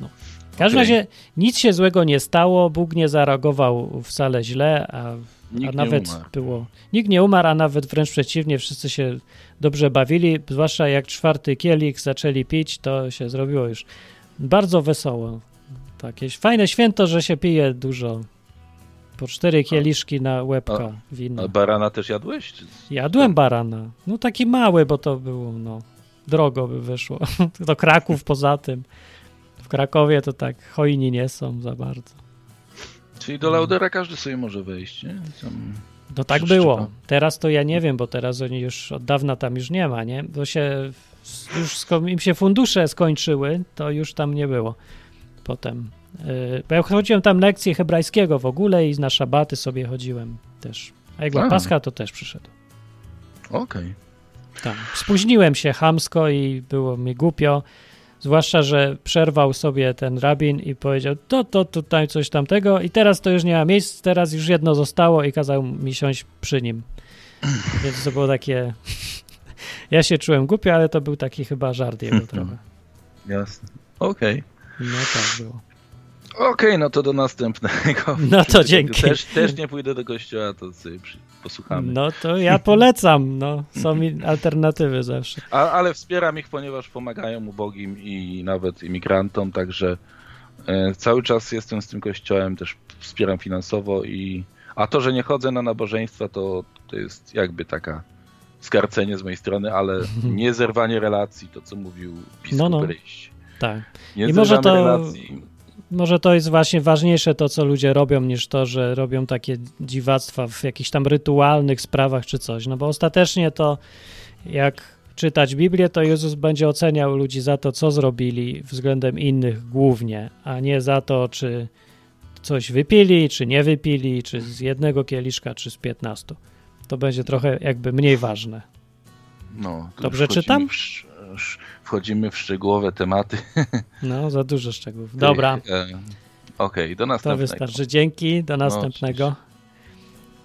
No. W każdym Okej. razie nic się złego nie stało, Bóg nie zareagował wcale źle, a a nawet było. Nikt nie umarł, a nawet wręcz przeciwnie, wszyscy się dobrze bawili. Zwłaszcza jak czwarty kielich zaczęli pić, to się zrobiło już bardzo wesoło. Jakieś fajne święto, że się pije dużo. Po cztery kieliszki na łebka wina. A barana też jadłeś? Czy... Jadłem barana. No taki mały, bo to było, no, drogo by wyszło. Do Kraków poza tym. W Krakowie to tak hojni nie są za bardzo. Czyli do Laudera każdy sobie może wejść, nie? Tam... No tak było. Teraz to ja nie wiem, bo teraz oni już od dawna tam już nie ma, nie? Bo się już im się fundusze skończyły, to już tam nie było potem. Yy, Bo ja chodziłem tam lekcje hebrajskiego w ogóle i na szabaty sobie chodziłem też. A jak była A. Pascha, to też przyszedł. Okej. Tam. Spóźniłem się chamsko i było mi głupio. Zwłaszcza, że przerwał sobie ten rabin i powiedział, to, to tutaj coś tamtego i teraz to już nie ma miejsc, teraz już jedno zostało i kazał mi siąść przy nim. Więc to było takie... Ja się czułem głupio, ale to był taki chyba żart jego trochę. Jasne. Okej. No tak było. Okej, no to do następnego. No to dzięki. Też, też nie pójdę do kościoła, to sobie posłuchamy. No to ja polecam, no. Są mi alternatywy zawsze. A, ale wspieram ich, ponieważ pomagają ubogim i nawet imigrantom, także e, cały czas jestem z tym kościołem, też wspieram finansowo i a to, że nie chodzę na nabożeństwa, to, to jest jakby taka skarcenie z mojej strony, ale nie zerwanie relacji, to co mówił biskup No, no. Ryś. Tak. Nie I może to- relacji. Może to jest właśnie ważniejsze to, co ludzie robią, niż to, że robią takie dziwactwa w jakichś tam rytualnych sprawach czy coś. No bo ostatecznie to, jak czytać Biblię, to Jezus będzie oceniał ludzi za to, co zrobili względem innych głównie, a nie za to, czy coś wypili, czy nie wypili, czy z jednego kieliszka, czy z 15. To będzie trochę jakby mniej ważne. No, Dobrze czytam? W, wchodzimy w szczegółowe tematy. No, za dużo szczegółów. Dobra, e, Okej, do to następnego. wystarczy. Dzięki, do następnego. oczywiście.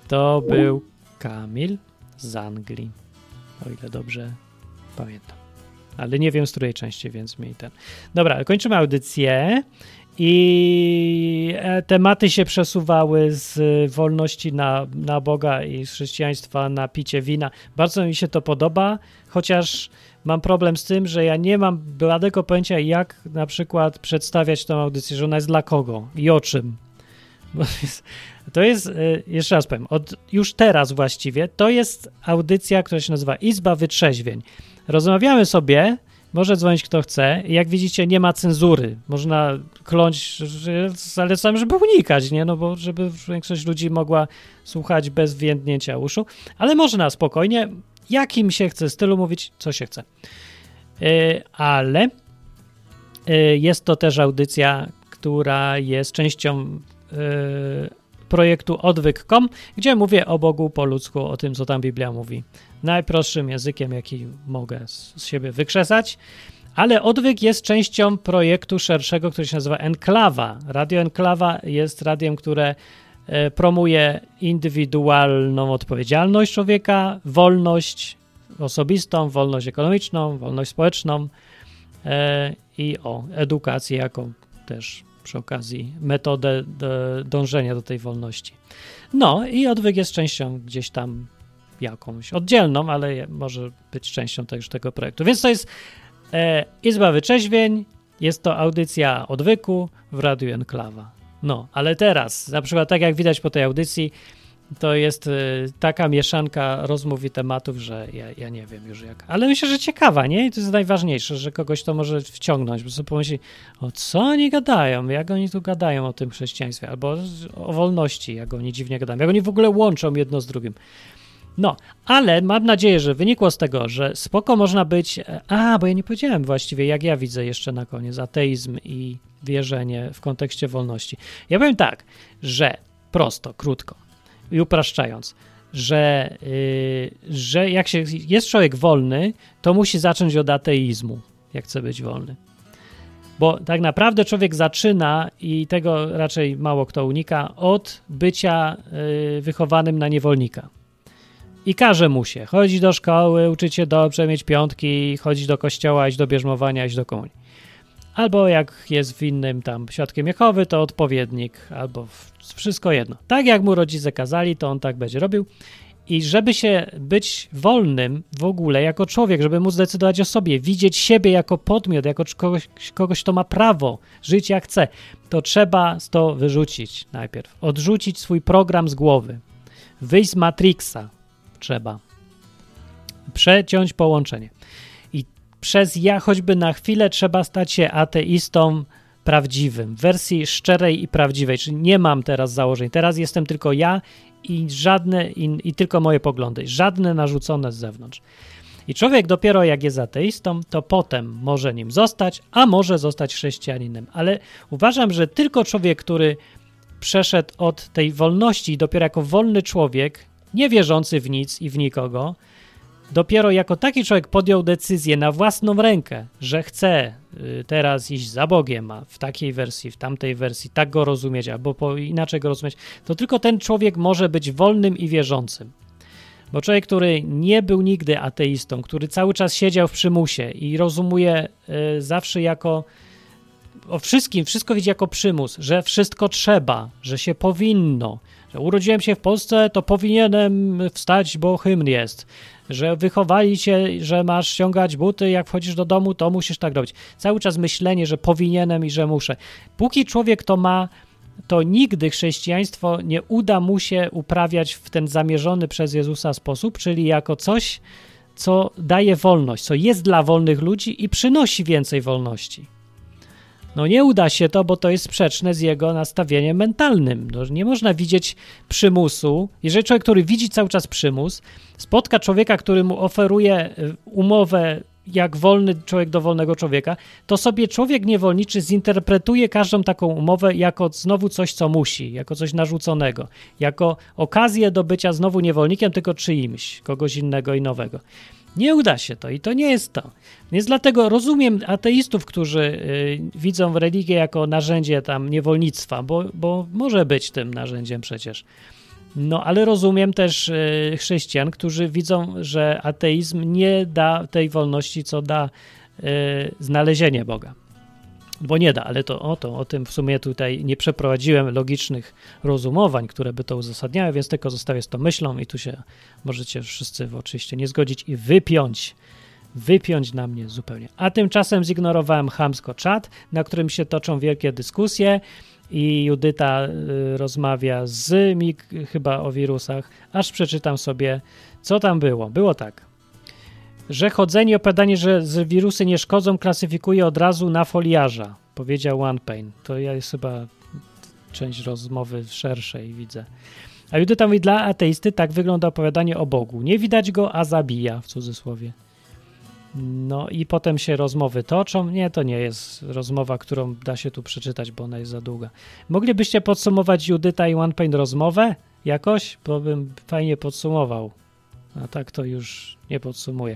To był Kamil z Anglii, o ile dobrze pamiętam. Ale nie wiem z której części, więc mi ten. Dobra, kończymy audycję i e, tematy się przesuwały z wolności na, na Boga i z chrześcijaństwa na picie wina. Bardzo mi się to podoba, chociaż mam problem z tym, że ja nie mam bladego pojęcia, jak na przykład przedstawiać tą audycję, że ona jest dla kogo i o czym. Bo to jest, to jest e, jeszcze raz powiem, od, już teraz właściwie, to jest audycja, która się nazywa Izba Wytrzeźwień. Rozmawiamy sobie, może dzwonić kto chce. Jak widzicie, nie ma cenzury. Można kląć, zalecam, żeby unikać, nie? No bo żeby większość ludzi mogła słuchać bez więdnięcia uszu. Ale można spokojnie, jakim się chce stylu mówić, co się chce. Yy, ale yy, jest to też audycja, która jest częścią yy, projektu odwyk.com, gdzie mówię o Bogu po ludzku, o tym, co tam Biblia mówi. Najprostszym językiem, jaki mogę z, siebie wykrzesać. Ale odwyk jest częścią projektu szerszego, który się nazywa Enklawa. Radio Enklawa jest radiem, które e, promuje indywidualną odpowiedzialność człowieka, wolność osobistą, wolność ekonomiczną, wolność społeczną e, i o edukację jako też przy okazji metodę do, dążenia do tej wolności. No i odwyk jest częścią gdzieś tam jakąś oddzielną, ale może być częścią też tego projektu. Więc to jest e, Izba Wyczeźwień, jest to audycja odwyku w Radiu Enklawa. No, ale teraz, na przykład tak jak widać po tej audycji, to jest e, taka mieszanka rozmów i tematów, że ja, ja nie wiem już jak. Ale myślę, że ciekawa, nie? I to jest najważniejsze, że kogoś to może wciągnąć, bo sobie pomyśli, o co oni gadają, jak oni tu gadają o tym chrześcijaństwie, albo o wolności, jak oni dziwnie gadają, jak oni w ogóle łączą jedno z drugim. No, ale mam nadzieję, że wynikło z tego, że spoko można być. A, bo ja nie powiedziałem właściwie, jak ja widzę jeszcze na koniec ateizm i wierzenie w kontekście wolności. Ja powiem tak, że prosto, krótko i upraszczając, że, yy, że jak się jest człowiek wolny, to musi zacząć od ateizmu, jak chce być wolny. Bo tak naprawdę człowiek zaczyna, i tego raczej mało kto unika, od bycia yy, wychowanym na niewolnika i każe mu się chodzić do szkoły, uczyć się dobrze, mieć piątki, chodzić do kościoła, iść do bierzmowania, iść do komunii. Albo jak jest w innym tam świadkiem Jehowy, to odpowiednik, albo wszystko jedno. Tak jak mu rodzice kazali, to on tak będzie robił. I żeby się być wolnym w ogóle jako człowiek, żeby móc decydować o sobie, widzieć siebie jako podmiot, jako kogoś, kogoś kto ma prawo żyć jak chce, to trzeba to wyrzucić najpierw. Odrzucić swój program z głowy. Wyjść z Matrixa, trzeba. Przeciąć połączenie. I przez ja choćby na chwilę trzeba stać się ateistą prawdziwym, w wersji szczerej i prawdziwej, czyli nie mam teraz założeń. Teraz jestem tylko ja i żadne i, i tylko moje poglądy, żadne narzucone z zewnątrz. I człowiek dopiero jak jest ateistą, to potem może nim zostać, a może zostać chrześcijaninem. Ale uważam, że tylko człowiek, który przeszedł od tej wolności, dopiero jako wolny człowiek, nie wierzący w nic i w nikogo, dopiero jako taki człowiek podjął decyzję na własną rękę, że chce y, teraz iść za Bogiem, a w takiej wersji, w tamtej wersji, tak go rozumieć, albo inaczej go rozumieć, to tylko ten człowiek może być wolnym i wierzącym. Bo człowiek, który nie był nigdy ateistą, który cały czas siedział w przymusie i rozumuje y, zawsze jako o wszystkim, wszystko widzi jako przymus, że wszystko trzeba, że się powinno, że urodziłem się w Polsce, to powinienem wstać, bo hymn jest, że wychowali cię, że masz ściągać buty, jak wchodzisz do domu, to musisz tak robić. Cały czas myślenie, że powinienem i że muszę. Póki człowiek to ma, to nigdy chrześcijaństwo nie uda mu się uprawiać w ten zamierzony przez Jezusa sposób, czyli jako coś, co daje wolność, co jest dla wolnych ludzi i przynosi więcej wolności. No nie uda się to, bo to jest sprzeczne z jego nastawieniem mentalnym. No, nie można widzieć przymusu. Jeżeli człowiek, który widzi cały czas przymus, spotka człowieka, który mu oferuje umowę jak wolny człowiek do wolnego człowieka, to sobie człowiek niewolniczy zinterpretuje każdą taką umowę jako znowu coś, co musi, jako coś narzuconego, jako okazję do bycia znowu niewolnikiem, tylko czyimś, kogoś innego i nowego. Nie uda się to i to nie jest to. Więc dlatego rozumiem ateistów, którzy y, widzą religię jako narzędzie tam niewolnictwa, bo, bo może być tym narzędziem przecież. No, ale rozumiem też y, chrześcijan, którzy widzą, że ateizm nie da tej wolności, co da y, znalezienie Boga. Bo nie da, ale to o, to o tym w sumie tutaj nie przeprowadziłem logicznych rozumowań, które by to uzasadniały, więc tylko zostawię z tą myślą i tu się możecie wszyscy oczywiście nie zgodzić i wypiąć wypiąć na mnie zupełnie. A tymczasem zignorowałem chamsko czat, na którym się toczą wielkie dyskusje i Judyta y, rozmawia z Mig chyba o wirusach, aż przeczytam sobie, co tam było. Było tak, że chodzenie, opowiadanie, że wirusy nie szkodzą, klasyfikuje od razu na foliarza, powiedział OnePain. To ja jest chyba część rozmowy szerszej, widzę. A Judyta mówi, dla ateisty tak wygląda opowiadanie o Bogu. Nie widać go, a zabija, w cudzysłowie. No i potem się rozmowy toczą. Nie, to nie jest rozmowa, którą da się tu przeczytać, bo ona jest za długa. Moglibyście podsumować Judyta i OnePain rozmowę jakoś? Bo bym fajnie podsumował. A tak to już nie podsumuję.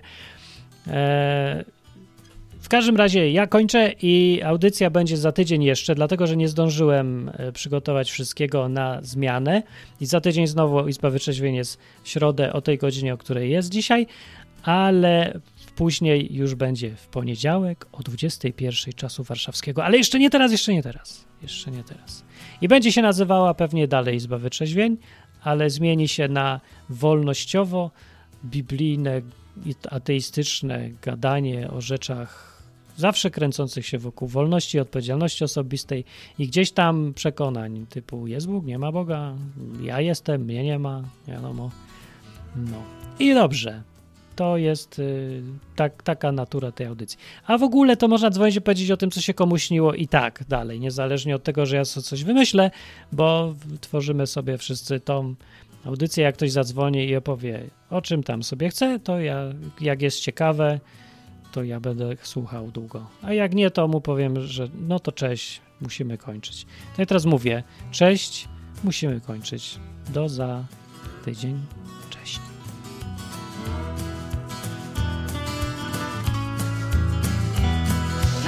Eee, w każdym razie ja kończę i audycja będzie za tydzień jeszcze, dlatego że nie zdążyłem e, przygotować wszystkiego na zmianę. I za tydzień znowu Izba Wyczeźwień jest w środę o tej godzinie, o której jest dzisiaj, ale później już będzie w poniedziałek o 21 czasu warszawskiego. Ale jeszcze nie teraz, jeszcze nie teraz. Jeszcze nie teraz. I będzie się nazywała pewnie dalej Izba Wyczeźwień, ale zmieni się na wolnościowo biblijne i ateistyczne gadanie o rzeczach zawsze kręcących się wokół wolności, odpowiedzialności osobistej i gdzieś tam przekonań typu jest Bóg, nie ma Boga, ja jestem, mnie nie ma, wiadomo. No. I dobrze. To jest y, tak, taka natura tej audycji. A w ogóle to można dzwonić i powiedzieć o tym, co się komuś śniło i tak dalej, niezależnie od tego, że ja coś wymyślę, bo tworzymy sobie wszyscy tą audycję, jak ktoś zadzwoni i opowie o czym tam sobie chce, to ja, jak jest ciekawe, to ja będę słuchał długo. A jak nie, to mu powiem, że no to cześć, musimy kończyć. To ja teraz mówię, cześć, musimy kończyć. Do za tydzień.